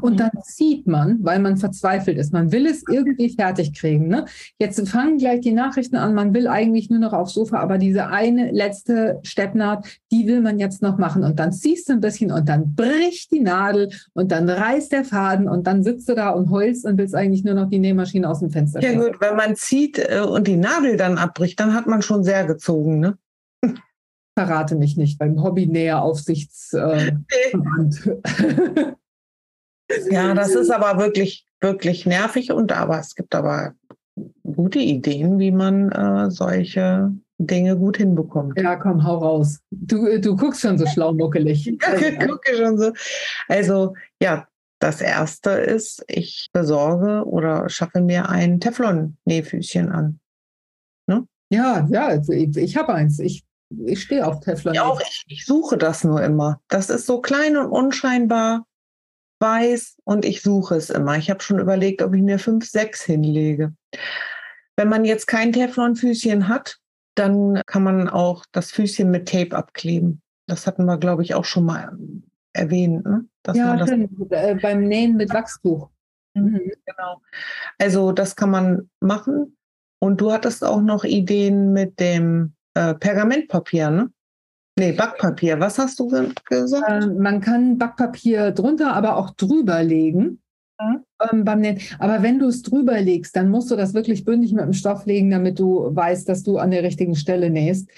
Und dann sieht man, weil man verzweifelt ist, man will es irgendwie fertig kriegen. Ne? Jetzt fangen gleich die Nachrichten an, man will eigentlich nur noch aufs Sofa, aber diese eine letzte Steppnaht, die will man jetzt noch machen. Und dann ziehst du ein bisschen und dann bricht die Nadel und dann reißt der Faden und dann sitzt du da und heulst und willst eigentlich nur noch die Nähmaschine aus dem Fenster Ja gut, wenn man zieht äh, und die Nadel dann abbricht, dann hat man schon sehr gezogen, ne? verrate mich nicht beim Hobby-Näher-Aufsichtsverband. Äh, *laughs* *laughs* ja, das ist aber wirklich, wirklich nervig und aber es gibt aber gute Ideen, wie man äh, solche Dinge gut hinbekommt. Ja, komm, hau raus. Du, du guckst schon so *laughs* schlaumuckelig. *laughs* ja, ich gucke schon so. Also, ja, das erste ist, ich besorge oder schaffe mir ein Teflon-Nähfüßchen an. Ne? Ja, ja, also ich, ich habe eins. Ich ich stehe auf Teflon. Ja, auch ich, ich suche das nur immer. Das ist so klein und unscheinbar weiß und ich suche es immer. Ich habe schon überlegt, ob ich mir fünf, sechs hinlege. Wenn man jetzt kein Teflonfüßchen hat, dann kann man auch das Füßchen mit Tape abkleben. Das hatten wir, glaube ich, auch schon mal erwähnt. Ne? ja, das äh, beim Nähen mit Wachstuch. Mhm. Genau. Also das kann man machen. Und du hattest auch noch Ideen mit dem äh, Pergamentpapier, ne? Nee, Backpapier. Was hast du gesagt? Äh, man kann Backpapier drunter, aber auch drüber legen. Mhm. Ähm, beim Nähen. Aber wenn du es drüber legst, dann musst du das wirklich bündig mit dem Stoff legen, damit du weißt, dass du an der richtigen Stelle nähst.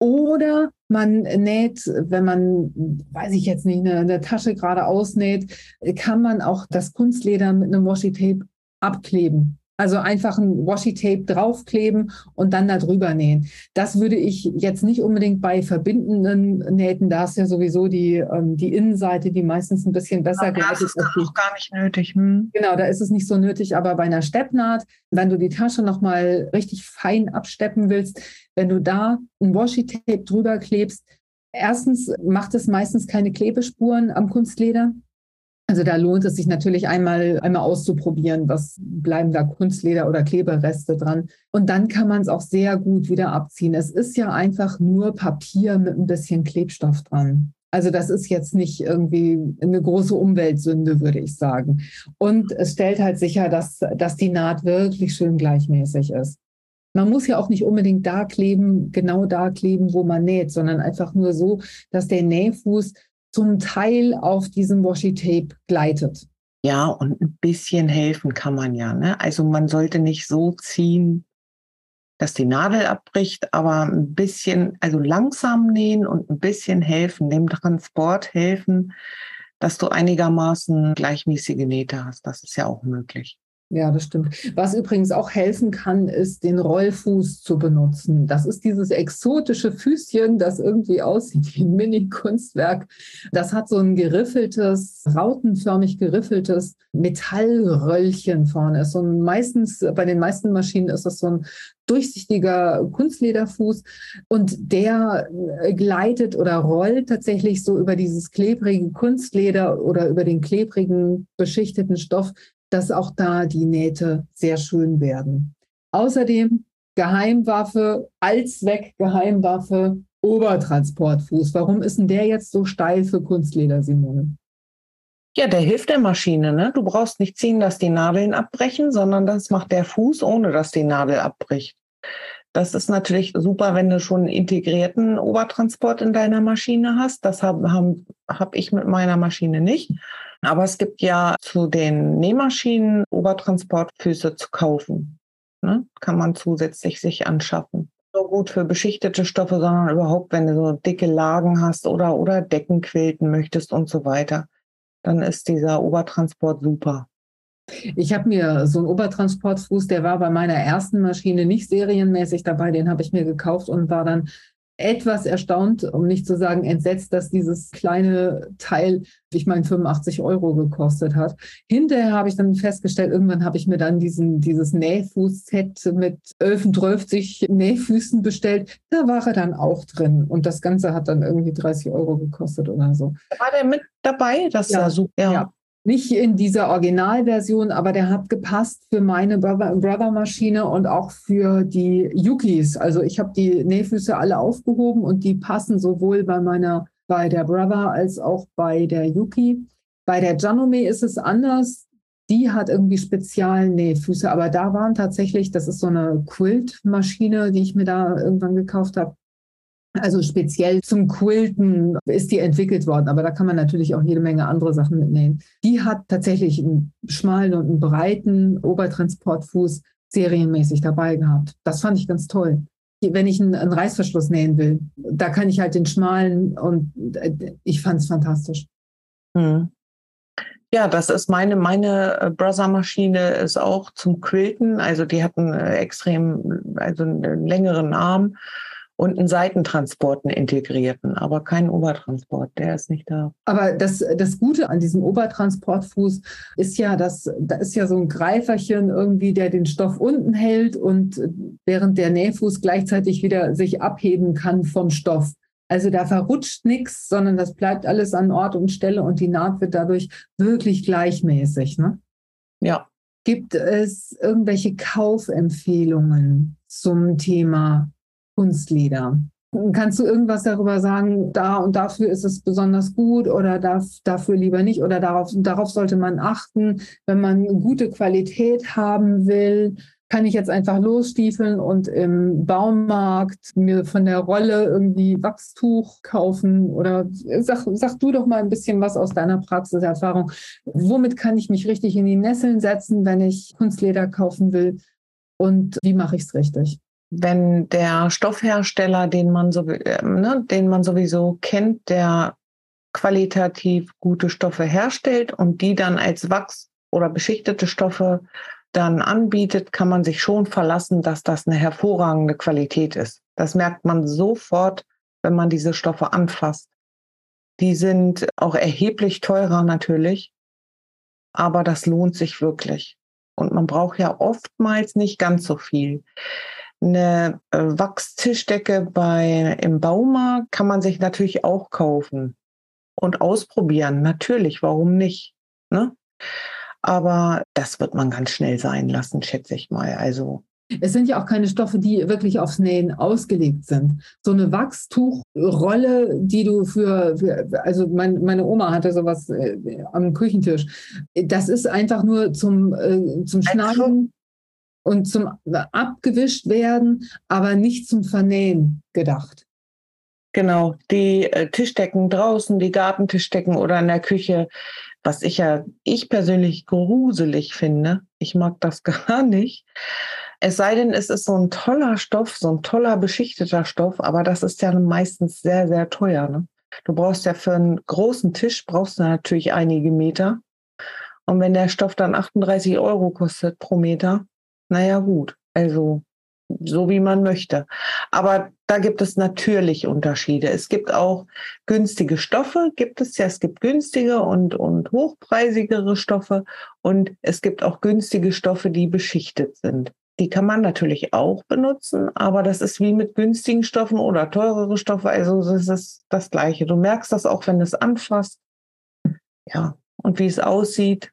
Oder man näht, wenn man, weiß ich jetzt nicht, eine, eine Tasche gerade ausnäht, kann man auch das Kunstleder mit einem Washi-Tape abkleben. Also einfach ein Washi-Tape draufkleben und dann da drüber nähen. Das würde ich jetzt nicht unbedingt bei verbindenden Nähten, da ist ja sowieso die, ähm, die Innenseite, die meistens ein bisschen besser ja, gleitet ist. Das ist auch gar nicht nötig. Hm. Genau, da ist es nicht so nötig, aber bei einer Steppnaht, wenn du die Tasche nochmal richtig fein absteppen willst, wenn du da ein Washi-Tape drüber klebst, erstens macht es meistens keine Klebespuren am Kunstleder. Also da lohnt es sich natürlich einmal, einmal auszuprobieren, was bleiben da Kunstleder oder Klebereste dran. Und dann kann man es auch sehr gut wieder abziehen. Es ist ja einfach nur Papier mit ein bisschen Klebstoff dran. Also das ist jetzt nicht irgendwie eine große Umweltsünde, würde ich sagen. Und es stellt halt sicher, dass, dass die Naht wirklich schön gleichmäßig ist. Man muss ja auch nicht unbedingt da kleben, genau da kleben, wo man näht, sondern einfach nur so, dass der Nähfuß zum Teil auf diesem Washi-Tape gleitet. Ja, und ein bisschen helfen kann man ja. Ne? Also man sollte nicht so ziehen, dass die Nadel abbricht, aber ein bisschen, also langsam nähen und ein bisschen helfen, dem Transport helfen, dass du einigermaßen gleichmäßige Nähte hast. Das ist ja auch möglich. Ja, das stimmt. Was übrigens auch helfen kann, ist den Rollfuß zu benutzen. Das ist dieses exotische Füßchen, das irgendwie aussieht wie ein Mini-Kunstwerk. Das hat so ein geriffeltes, rautenförmig geriffeltes Metallröllchen vorne. Ist so ein meistens, bei den meisten Maschinen ist das so ein durchsichtiger Kunstlederfuß und der äh, gleitet oder rollt tatsächlich so über dieses klebrige Kunstleder oder über den klebrigen beschichteten Stoff dass auch da die Nähte sehr schön werden. Außerdem Geheimwaffe, Allzweck Geheimwaffe, Obertransportfuß. Warum ist denn der jetzt so steil für Kunstleder, Simone? Ja, der hilft der Maschine. Ne? Du brauchst nicht ziehen, dass die Nadeln abbrechen, sondern das macht der Fuß, ohne dass die Nadel abbricht. Das ist natürlich super, wenn du schon einen integrierten Obertransport in deiner Maschine hast. Das habe hab, hab ich mit meiner Maschine nicht. Aber es gibt ja zu den Nähmaschinen Obertransportfüße zu kaufen. Ne? Kann man zusätzlich sich anschaffen. So gut für beschichtete Stoffe, sondern überhaupt, wenn du so dicke Lagen hast oder, oder Decken quilten möchtest und so weiter, dann ist dieser Obertransport super. Ich habe mir so einen Obertransportfuß, der war bei meiner ersten Maschine nicht serienmäßig dabei, den habe ich mir gekauft und war dann etwas erstaunt, um nicht zu sagen entsetzt, dass dieses kleine Teil, ich meine, 85 Euro gekostet hat. Hinterher habe ich dann festgestellt, irgendwann habe ich mir dann diesen, dieses Nähfuß-Set mit 11 Nähfüßen bestellt. Da war er dann auch drin. Und das Ganze hat dann irgendwie 30 Euro gekostet oder so. War der mit dabei? Das ja, super. Ja. ja. Nicht in dieser Originalversion, aber der hat gepasst für meine Brother-Maschine und auch für die Yukis. Also ich habe die Nähfüße alle aufgehoben und die passen sowohl bei meiner, bei der Brother als auch bei der Yuki. Bei der Janome ist es anders. Die hat irgendwie Spezialnähfüße, aber da waren tatsächlich, das ist so eine Quilt-Maschine, die ich mir da irgendwann gekauft habe. Also speziell zum Quilten ist die entwickelt worden, aber da kann man natürlich auch jede Menge andere Sachen mitnehmen. Die hat tatsächlich einen schmalen und einen breiten Obertransportfuß serienmäßig dabei gehabt. Das fand ich ganz toll. Wenn ich einen, Reißverschluss nähen will, da kann ich halt den schmalen und äh, ich fand es fantastisch. Hm. Ja, das ist meine, meine äh, Brother-Maschine ist auch zum Quilten. Also die hat einen äh, extrem, also einen längeren Arm und einen Seitentransport, einen integrierten, aber keinen Obertransport, der ist nicht da. Aber das, das Gute an diesem Obertransportfuß ist ja, dass da ist ja so ein Greiferchen irgendwie, der den Stoff unten hält und während der Nähfuß gleichzeitig wieder sich abheben kann vom Stoff. Also da verrutscht nichts, sondern das bleibt alles an Ort und Stelle und die Naht wird dadurch wirklich gleichmäßig. Ne? Ja. Gibt es irgendwelche Kaufempfehlungen zum Thema Kunstleder. Kannst du irgendwas darüber sagen, da und dafür ist es besonders gut oder darf, dafür lieber nicht oder darauf, darauf sollte man achten, wenn man gute Qualität haben will? Kann ich jetzt einfach losstiefeln und im Baumarkt mir von der Rolle irgendwie Wachstuch kaufen? Oder sag, sag du doch mal ein bisschen was aus deiner Praxiserfahrung. Womit kann ich mich richtig in die Nesseln setzen, wenn ich Kunstleder kaufen will? Und wie mache ich es richtig? Wenn der Stoffhersteller, den man, so, äh, ne, den man sowieso kennt, der qualitativ gute Stoffe herstellt und die dann als Wachs- oder beschichtete Stoffe dann anbietet, kann man sich schon verlassen, dass das eine hervorragende Qualität ist. Das merkt man sofort, wenn man diese Stoffe anfasst. Die sind auch erheblich teurer natürlich, aber das lohnt sich wirklich. Und man braucht ja oftmals nicht ganz so viel. Eine äh, Wachstischdecke bei, im Baumarkt kann man sich natürlich auch kaufen und ausprobieren. Natürlich, warum nicht? Ne? Aber das wird man ganz schnell sein lassen, schätze ich mal. Also es sind ja auch keine Stoffe, die wirklich aufs Nähen ausgelegt sind. So eine Wachstuchrolle, die du für, für also mein, meine Oma hatte sowas äh, am Küchentisch. Das ist einfach nur zum, äh, zum Schneiden und zum abgewischt werden, aber nicht zum Vernähen gedacht. Genau, die äh, Tischdecken draußen, die Gartentischdecken oder in der Küche, was ich ja, ich persönlich gruselig finde. Ich mag das *laughs* gar nicht. Es sei denn, es ist so ein toller Stoff, so ein toller beschichteter Stoff, aber das ist ja meistens sehr, sehr teuer. Ne? Du brauchst ja für einen großen Tisch, brauchst du natürlich einige Meter. Und wenn der Stoff dann 38 Euro kostet pro Meter, naja, gut. Also so wie man möchte. Aber da gibt es natürlich Unterschiede. Es gibt auch günstige Stoffe, gibt es ja. Es gibt günstige und, und hochpreisigere Stoffe und es gibt auch günstige Stoffe, die beschichtet sind. Die kann man natürlich auch benutzen, aber das ist wie mit günstigen Stoffen oder teurere Stoffe. Also es ist das Gleiche. Du merkst das auch, wenn es anfasst. Ja, und wie es aussieht,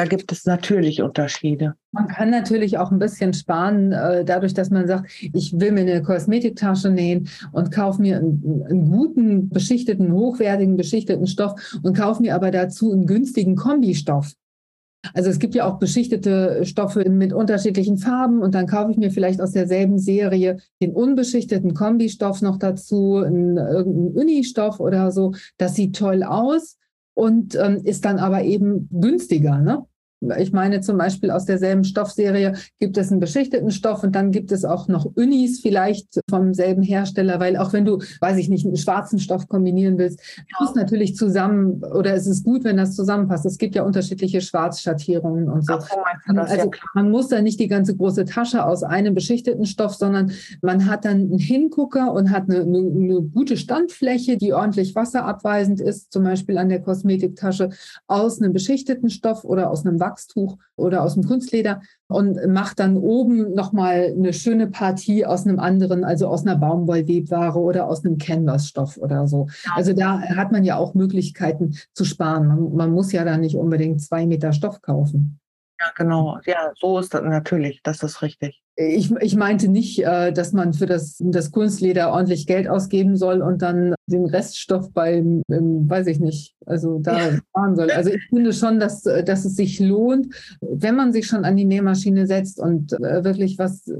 da gibt es natürlich Unterschiede. Man kann natürlich auch ein bisschen sparen, äh, dadurch, dass man sagt, ich will mir eine Kosmetiktasche nähen und kaufe mir einen, einen, guten, beschichteten, hochwertigen, beschichteten Stoff und kaufe mir aber dazu einen günstigen Kombistoff. Also es gibt ja auch beschichtete Stoffe mit unterschiedlichen Farben und dann kaufe ich mir vielleicht aus derselben Serie den unbeschichteten Kombistoff noch dazu, einen, irgendeinen Uni-Stoff oder so. Das sieht toll aus und ähm, ist dann aber eben günstiger. Ne? Ich meine zum Beispiel aus derselben Stoffserie gibt es einen beschichteten Stoff und dann gibt es auch noch Unis vielleicht vom selben Hersteller, weil auch wenn du, weiß ich nicht, einen schwarzen Stoff kombinieren willst, ja. muss natürlich zusammen oder es ist gut, wenn das zusammenpasst. Es gibt ja unterschiedliche Schwarzschattierungen und so. Ach, also man muss da nicht die ganze große Tasche aus einem beschichteten Stoff, sondern man hat dann einen Hingucker und hat eine, eine, eine gute Standfläche, die ordentlich wasserabweisend ist, zum Beispiel an der Kosmetiktasche aus einem beschichteten Stoff oder aus einem Wachstuch oder aus einem Kunstleder und macht dann oben nochmal eine schöne Partie aus einem anderen, also aus einer Baumwollwebware oder aus einem Canvasstoff oder so. Also da hat man ja auch Möglichkeiten zu sparen. Man, man muss ja da nicht unbedingt zwei Meter Stoff kaufen. Ja, genau. Ja, so ist das natürlich. Das ist richtig. Ich, ich meinte nicht, äh, dass man für das, das Kunstleder ordentlich Geld ausgeben soll und dann den Reststoff beim, weiß ich nicht, also da sparen soll. Also ich finde schon, dass, dass es sich lohnt, wenn man sich schon an die Nähmaschine setzt und äh, wirklich was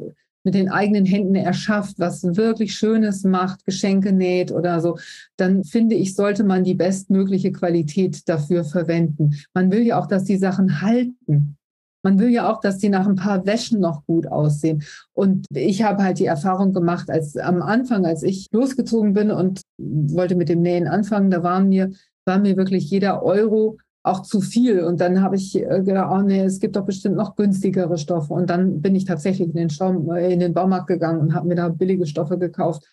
mit den eigenen Händen erschafft, was wirklich Schönes macht, Geschenke näht oder so, dann finde ich, sollte man die bestmögliche Qualität dafür verwenden. Man will ja auch, dass die Sachen halten. Man will ja auch, dass die nach ein paar Wäschen noch gut aussehen. Und ich habe halt die Erfahrung gemacht, als am Anfang, als ich losgezogen bin und wollte mit dem Nähen anfangen, da waren mir, war mir wirklich jeder Euro auch zu viel. Und dann habe ich äh, gedacht, oh nee, es gibt doch bestimmt noch günstigere Stoffe. Und dann bin ich tatsächlich in den, Staum, äh, in den Baumarkt gegangen und habe mir da billige Stoffe gekauft.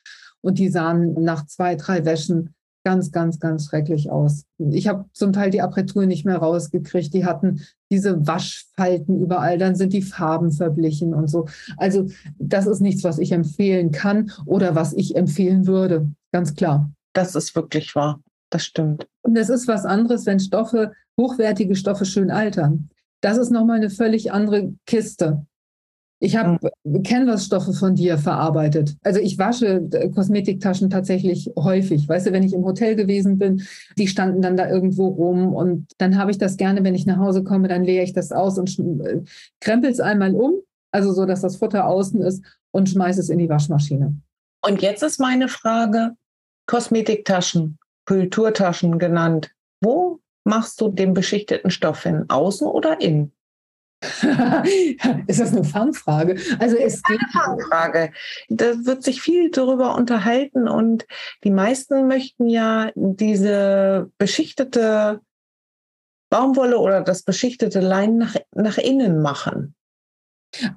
Und die sahen nach zwei, drei Wäschen ganz, ganz, ganz schrecklich aus. Ich habe zum Teil die Apertur nicht mehr rausgekriegt. Die hatten diese Waschfalten überall, dann sind die Farben verblichen und so. Also das ist nichts, was ich empfehlen kann oder was ich empfehlen würde, ganz klar. Das ist wirklich wahr. Das stimmt. Und es ist was anderes, wenn Stoffe, hochwertige Stoffe schön altern. Das ist nochmal eine völlig andere Kiste. Ich habe. Canvas-Stoffe von dir verarbeitet. Also ich wasche äh, Kosmetiktaschen tatsächlich häufig. Weißt du, wenn ich im Hotel gewesen bin, die standen dann da irgendwo rum und dann habe ich das gerne, wenn ich nach Hause komme, dann leere ich das aus und äh, krempel es einmal um, also so, dass das Futter außen ist und schmeiße es in die Waschmaschine. Und jetzt ist meine Frage, Kosmetiktaschen, Kulturtaschen genannt. Wo machst du den beschichteten Stoff hin? Außen oder innen? *laughs* ist das eine Fangfrage? Also es geht eine Fangfrage. Da wird sich viel darüber unterhalten und die meisten möchten ja diese beschichtete Baumwolle oder das beschichtete Lein nach, nach innen machen.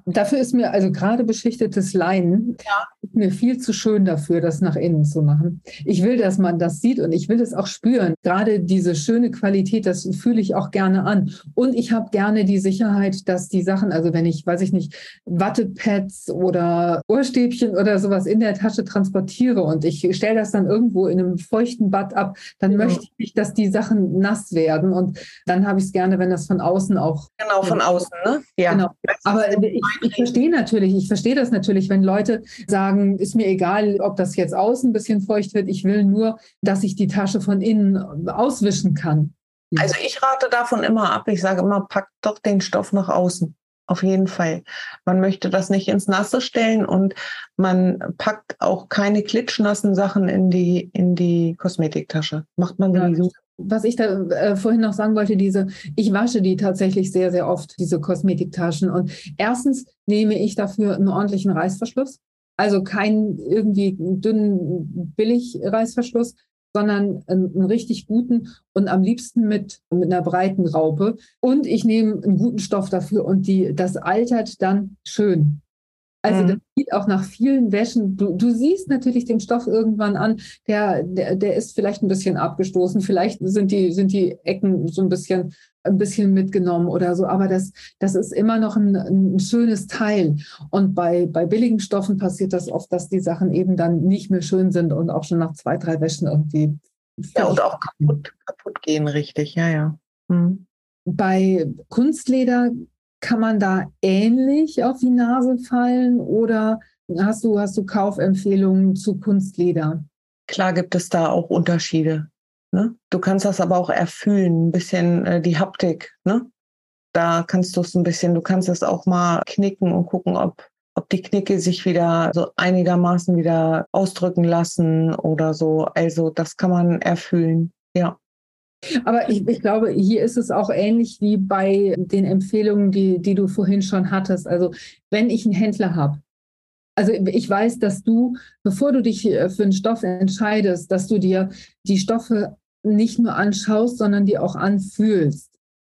Dafür ist mir, also gerade beschichtetes Leinen, ja. ist mir viel zu schön dafür, das nach innen zu machen. Ich will, dass man das sieht und ich will es auch spüren. Gerade diese schöne Qualität, das fühle ich auch gerne an. Und ich habe gerne die Sicherheit, dass die Sachen, also wenn ich, weiß ich nicht, Wattepads oder Ohrstäbchen oder sowas in der Tasche transportiere und ich stelle das dann irgendwo in einem feuchten Bad ab, dann genau. möchte ich nicht, dass die Sachen nass werden. Und dann habe ich es gerne, wenn das von außen auch. Genau, von außen, ne? Ja. Genau. Aber ich, ich verstehe natürlich, ich verstehe das natürlich, wenn Leute sagen, ist mir egal, ob das jetzt außen ein bisschen feucht wird, ich will nur, dass ich die Tasche von innen auswischen kann. Also ich rate davon immer ab. Ich sage immer, packt doch den Stoff nach außen. Auf jeden Fall. Man möchte das nicht ins Nasse stellen und man packt auch keine klitschnassen Sachen in die, in die Kosmetiktasche. Macht man sowieso was ich da äh, vorhin noch sagen wollte, diese, ich wasche die tatsächlich sehr, sehr oft, diese Kosmetiktaschen. Und erstens nehme ich dafür einen ordentlichen Reißverschluss. Also keinen irgendwie dünnen Billig-Reißverschluss, sondern einen, einen, richtig guten und am liebsten mit, mit einer breiten Raupe. Und ich nehme einen guten Stoff dafür und die, das altert dann schön. Also mhm. das sieht auch nach vielen Wäschen. Du, du siehst natürlich den Stoff irgendwann an, der, der, der ist vielleicht ein bisschen abgestoßen, vielleicht sind die, sind die Ecken so ein bisschen, ein bisschen mitgenommen oder so, aber das, das ist immer noch ein, ein schönes Teil. Und bei, bei billigen Stoffen passiert das oft, dass die Sachen eben dann nicht mehr schön sind und auch schon nach zwei, drei Wäschen irgendwie. Ja, und auch kaputt, kaputt gehen, richtig, ja, ja. Mhm. Bei Kunstleder kann man da ähnlich auf die Nase fallen oder hast du, hast du Kaufempfehlungen zu Kunstleder? Klar gibt es da auch Unterschiede. Ne? Du kannst das aber auch erfüllen, ein bisschen äh, die Haptik. Ne? Da kannst du es ein bisschen, du kannst es auch mal knicken und gucken, ob, ob die Knicke sich wieder so einigermaßen wieder ausdrücken lassen oder so. Also das kann man erfüllen, ja. Aber ich, ich, glaube, hier ist es auch ähnlich wie bei den Empfehlungen, die, die du vorhin schon hattest. Also wenn ich einen Händler habe, also ich weiß, dass du, bevor du dich äh, für einen Stoff entscheidest, dass du dir die Stoffe nicht nur anschaust, sondern die auch anfühlst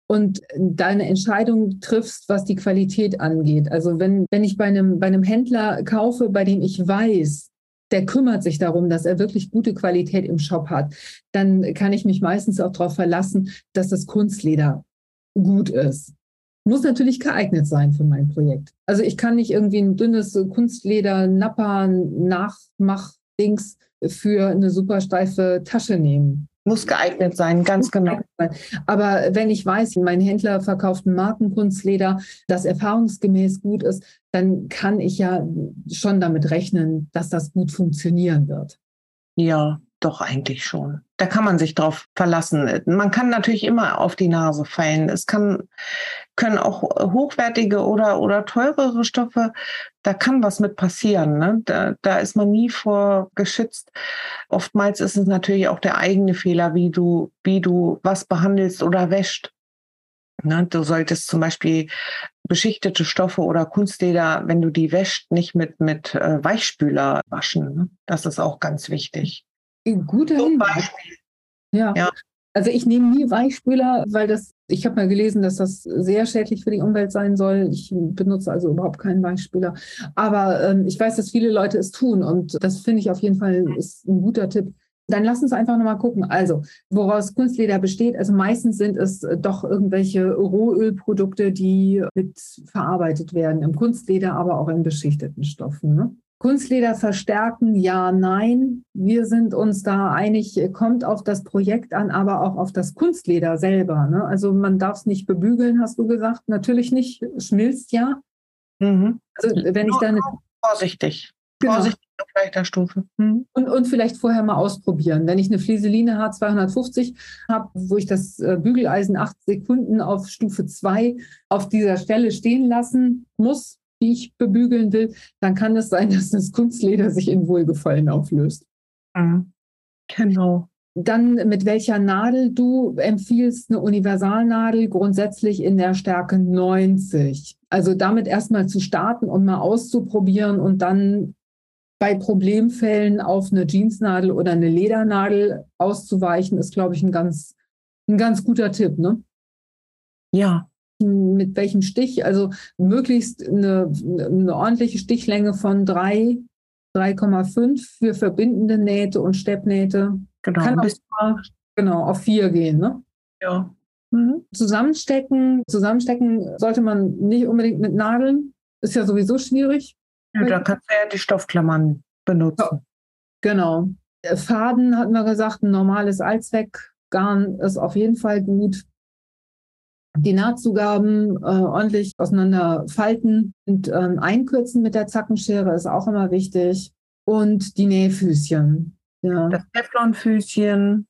und deine Entscheidung triffst, was die Qualität angeht. Also wenn, wenn ich bei einem, bei einem Händler kaufe, bei dem ich weiß, der kümmert sich darum, dass er wirklich gute Qualität im Shop hat, dann kann ich mich meistens auch darauf verlassen, dass das Kunstleder gut ist. Muss natürlich geeignet sein für mein Projekt. Also ich kann nicht irgendwie ein dünnes Kunstleder, Napper, Nachmach-Dings für eine super steife Tasche nehmen. Muss geeignet sein, ganz genau. Aber wenn ich weiß, mein Händler verkauft ein Markenkunstleder, das erfahrungsgemäß gut ist, dann kann ich ja schon damit rechnen, dass das gut funktionieren wird. Ja, doch eigentlich schon. Da kann man sich drauf verlassen. Man kann natürlich immer auf die Nase fallen. Es kann, können auch hochwertige oder, oder teurere Stoffe, da kann was mit passieren. Ne? Da, da ist man nie vor geschützt. Oftmals ist es natürlich auch der eigene Fehler, wie du, wie du was behandelst oder wäscht. Ne? Du solltest zum Beispiel beschichtete Stoffe oder Kunstleder, wenn du die wäscht, nicht mit, mit äh, Weichspüler waschen. Ne? Das ist auch ganz wichtig. Guter Hinweis. Ja. ja. Also ich nehme nie Weichspüler, weil das, ich habe mal gelesen, dass das sehr schädlich für die Umwelt sein soll. Ich benutze also überhaupt keinen Weichspüler. Aber ähm, ich weiß, dass viele Leute es tun und das finde ich auf jeden Fall ist ein guter Tipp. Dann lass uns einfach nochmal gucken. Also, woraus Kunstleder besteht. Also meistens sind es doch irgendwelche Rohölprodukte, die mit verarbeitet werden. Im Kunstleder, aber auch in beschichteten Stoffen. Ne? Kunstleder verstärken, ja, nein. Wir sind uns da einig, kommt auf das Projekt an, aber auch auf das Kunstleder selber. Ne? Also man darf es nicht bebügeln, hast du gesagt. Natürlich nicht, schmilzt ja. Mhm. Also wenn ich dann... Vorsichtig. Genau. Vorsichtig auf leichter Stufe. Mhm. Und, und vielleicht vorher mal ausprobieren. Wenn ich eine Flieseline H250 habe, wo ich das äh, Bügeleisen acht Sekunden auf Stufe 2 auf dieser Stelle stehen lassen muss, die ich bebügeln will, dann kann es sein, *laughs* dass das Kunstleder sich in Wohlgefallen auflöst. Mhm. Genau. Dann mit welcher Nadel du empfiehlst, eine Universalnadel grundsätzlich in der Stärke 90. Also damit erstmal zu starten und mal auszuprobieren und dann bei Problemfällen auf eine Jeansnadel oder eine Ledernadel auszuweichen, ist, glaube ich, ein ganz, ein ganz guter Tipp. Ne? Ja, mit welchem Stich, also möglichst eine, eine ordentliche Stichlänge von 3, 3,5 für verbindende Nähte und Steppnähte. Genau. Kann auch mal, genau, auf 4 gehen, ne? Ja. Mhm. Zusammenstecken, zusammenstecken sollte man nicht unbedingt mit Nadeln. Ist ja sowieso schwierig. Ja, da kannst du ja die Stoffklammern benutzen. Ja, genau. Faden hatten wir gesagt, ein normales Allzweckgarn ist auf jeden Fall gut die Nahtzugaben äh, ordentlich auseinander falten und ähm, einkürzen mit der Zackenschere ist auch immer wichtig. Und die Nähfüßchen. Ja. Das Teflonfüßchen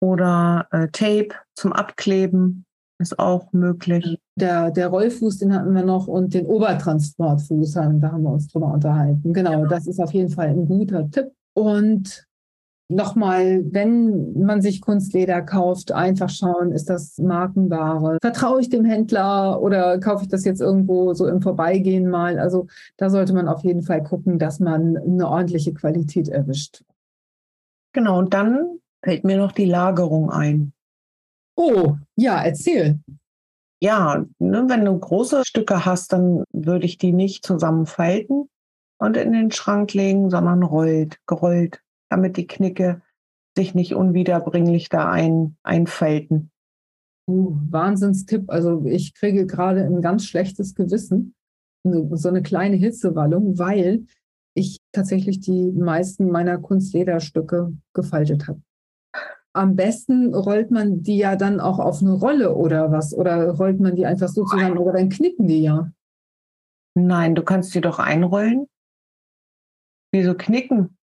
oder äh, Tape zum Abkleben ist auch möglich. Der, der Rollfuß, den hatten wir noch und den Obertransportfuß, da haben wir uns drüber unterhalten. Genau, ja. das ist auf jeden Fall ein guter Tipp. Und nochmal, wenn man sich Kunstleder kauft, einfach schauen, ist das Markenware? Vertraue ich dem Händler oder kaufe ich das jetzt irgendwo so im Vorbeigehen mal? Also da sollte man auf jeden Fall gucken, dass man eine ordentliche Qualität erwischt. Genau, und dann fällt mir noch die Lagerung ein. Oh, ja, erzähl. Ja, ne, wenn du große Stücke hast, dann würde ich die nicht zusammenfalten und in den Schrank legen, sondern rollt, gerollt damit die Knicke sich nicht unwiederbringlich da ein, einfalten. Uh, Wahnsinnstipp. Also ich kriege gerade ein ganz schlechtes Gewissen, so eine kleine Hitzewallung, weil ich tatsächlich die meisten meiner Kunstlederstücke gefaltet habe. Am besten rollt man die ja dann auch auf eine Rolle oder was? Oder rollt man die einfach so zusammen oder dann knicken die ja? Nein, du kannst die doch einrollen. Wieso knicken?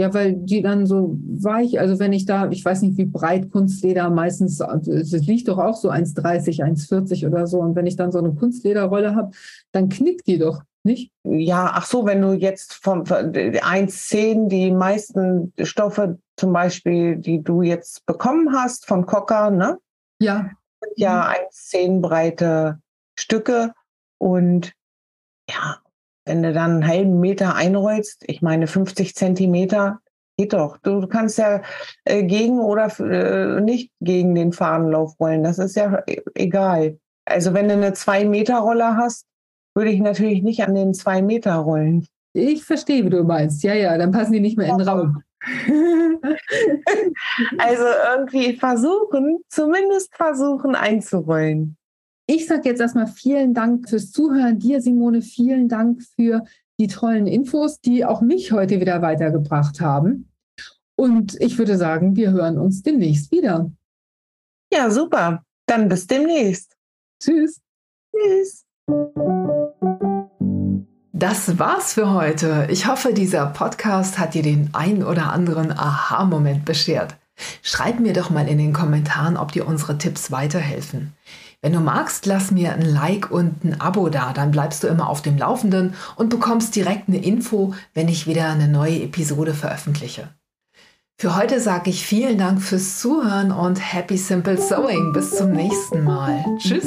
Ja, weil die dann so weich, also wenn ich da, ich weiß nicht, wie breit Kunstleder meistens, es liegt doch auch so 1,30, 1,40 oder so. Und wenn ich dann so eine Kunstlederrolle habe, dann knickt die doch. nicht? Ja, ach so, wenn du jetzt von 1,10 die meisten Stoffe zum Beispiel, die du jetzt bekommen hast von Cocker, ne? Ja. Ja 1,10 mhm. breite Stücke und ja, wenn du dann einen halben Meter einrollst, ich meine 50 Zentimeter, geht doch. Du kannst ja äh, gegen oder äh, nicht gegen den Fahnenlauf rollen. Das ist ja e-, egal. Also wenn du eine 2-Meter-Roller hast, würde ich natürlich nicht an den 2 Meter rollen. Ich verstehe, wie du meinst. Ja, ja, dann passen die nicht mehr in den Raum. *laughs* also irgendwie versuchen, zumindest versuchen einzurollen. Ich sage jetzt erstmal vielen Dank fürs Zuhören. Dir, Simone, vielen Dank für die tollen Infos, die auch mich heute wieder weitergebracht haben. Und ich würde sagen, wir hören uns demnächst wieder. Ja, super. Dann bis demnächst. Tschüss. Tschüss. Das war's für heute. Ich hoffe, dieser Podcast hat dir den ein oder anderen Aha-Moment beschert. Schreib mir doch mal in den Kommentaren, ob dir unsere Tipps weiterhelfen. Wenn du magst, lass mir ein Like und ein Abo da, dann bleibst du immer auf dem Laufenden und bekommst direkt eine Info, wenn ich wieder eine neue Episode veröffentliche. Für heute sage ich vielen Dank fürs Zuhören und Happy Simple Sewing. Bis zum nächsten Mal. Tschüss.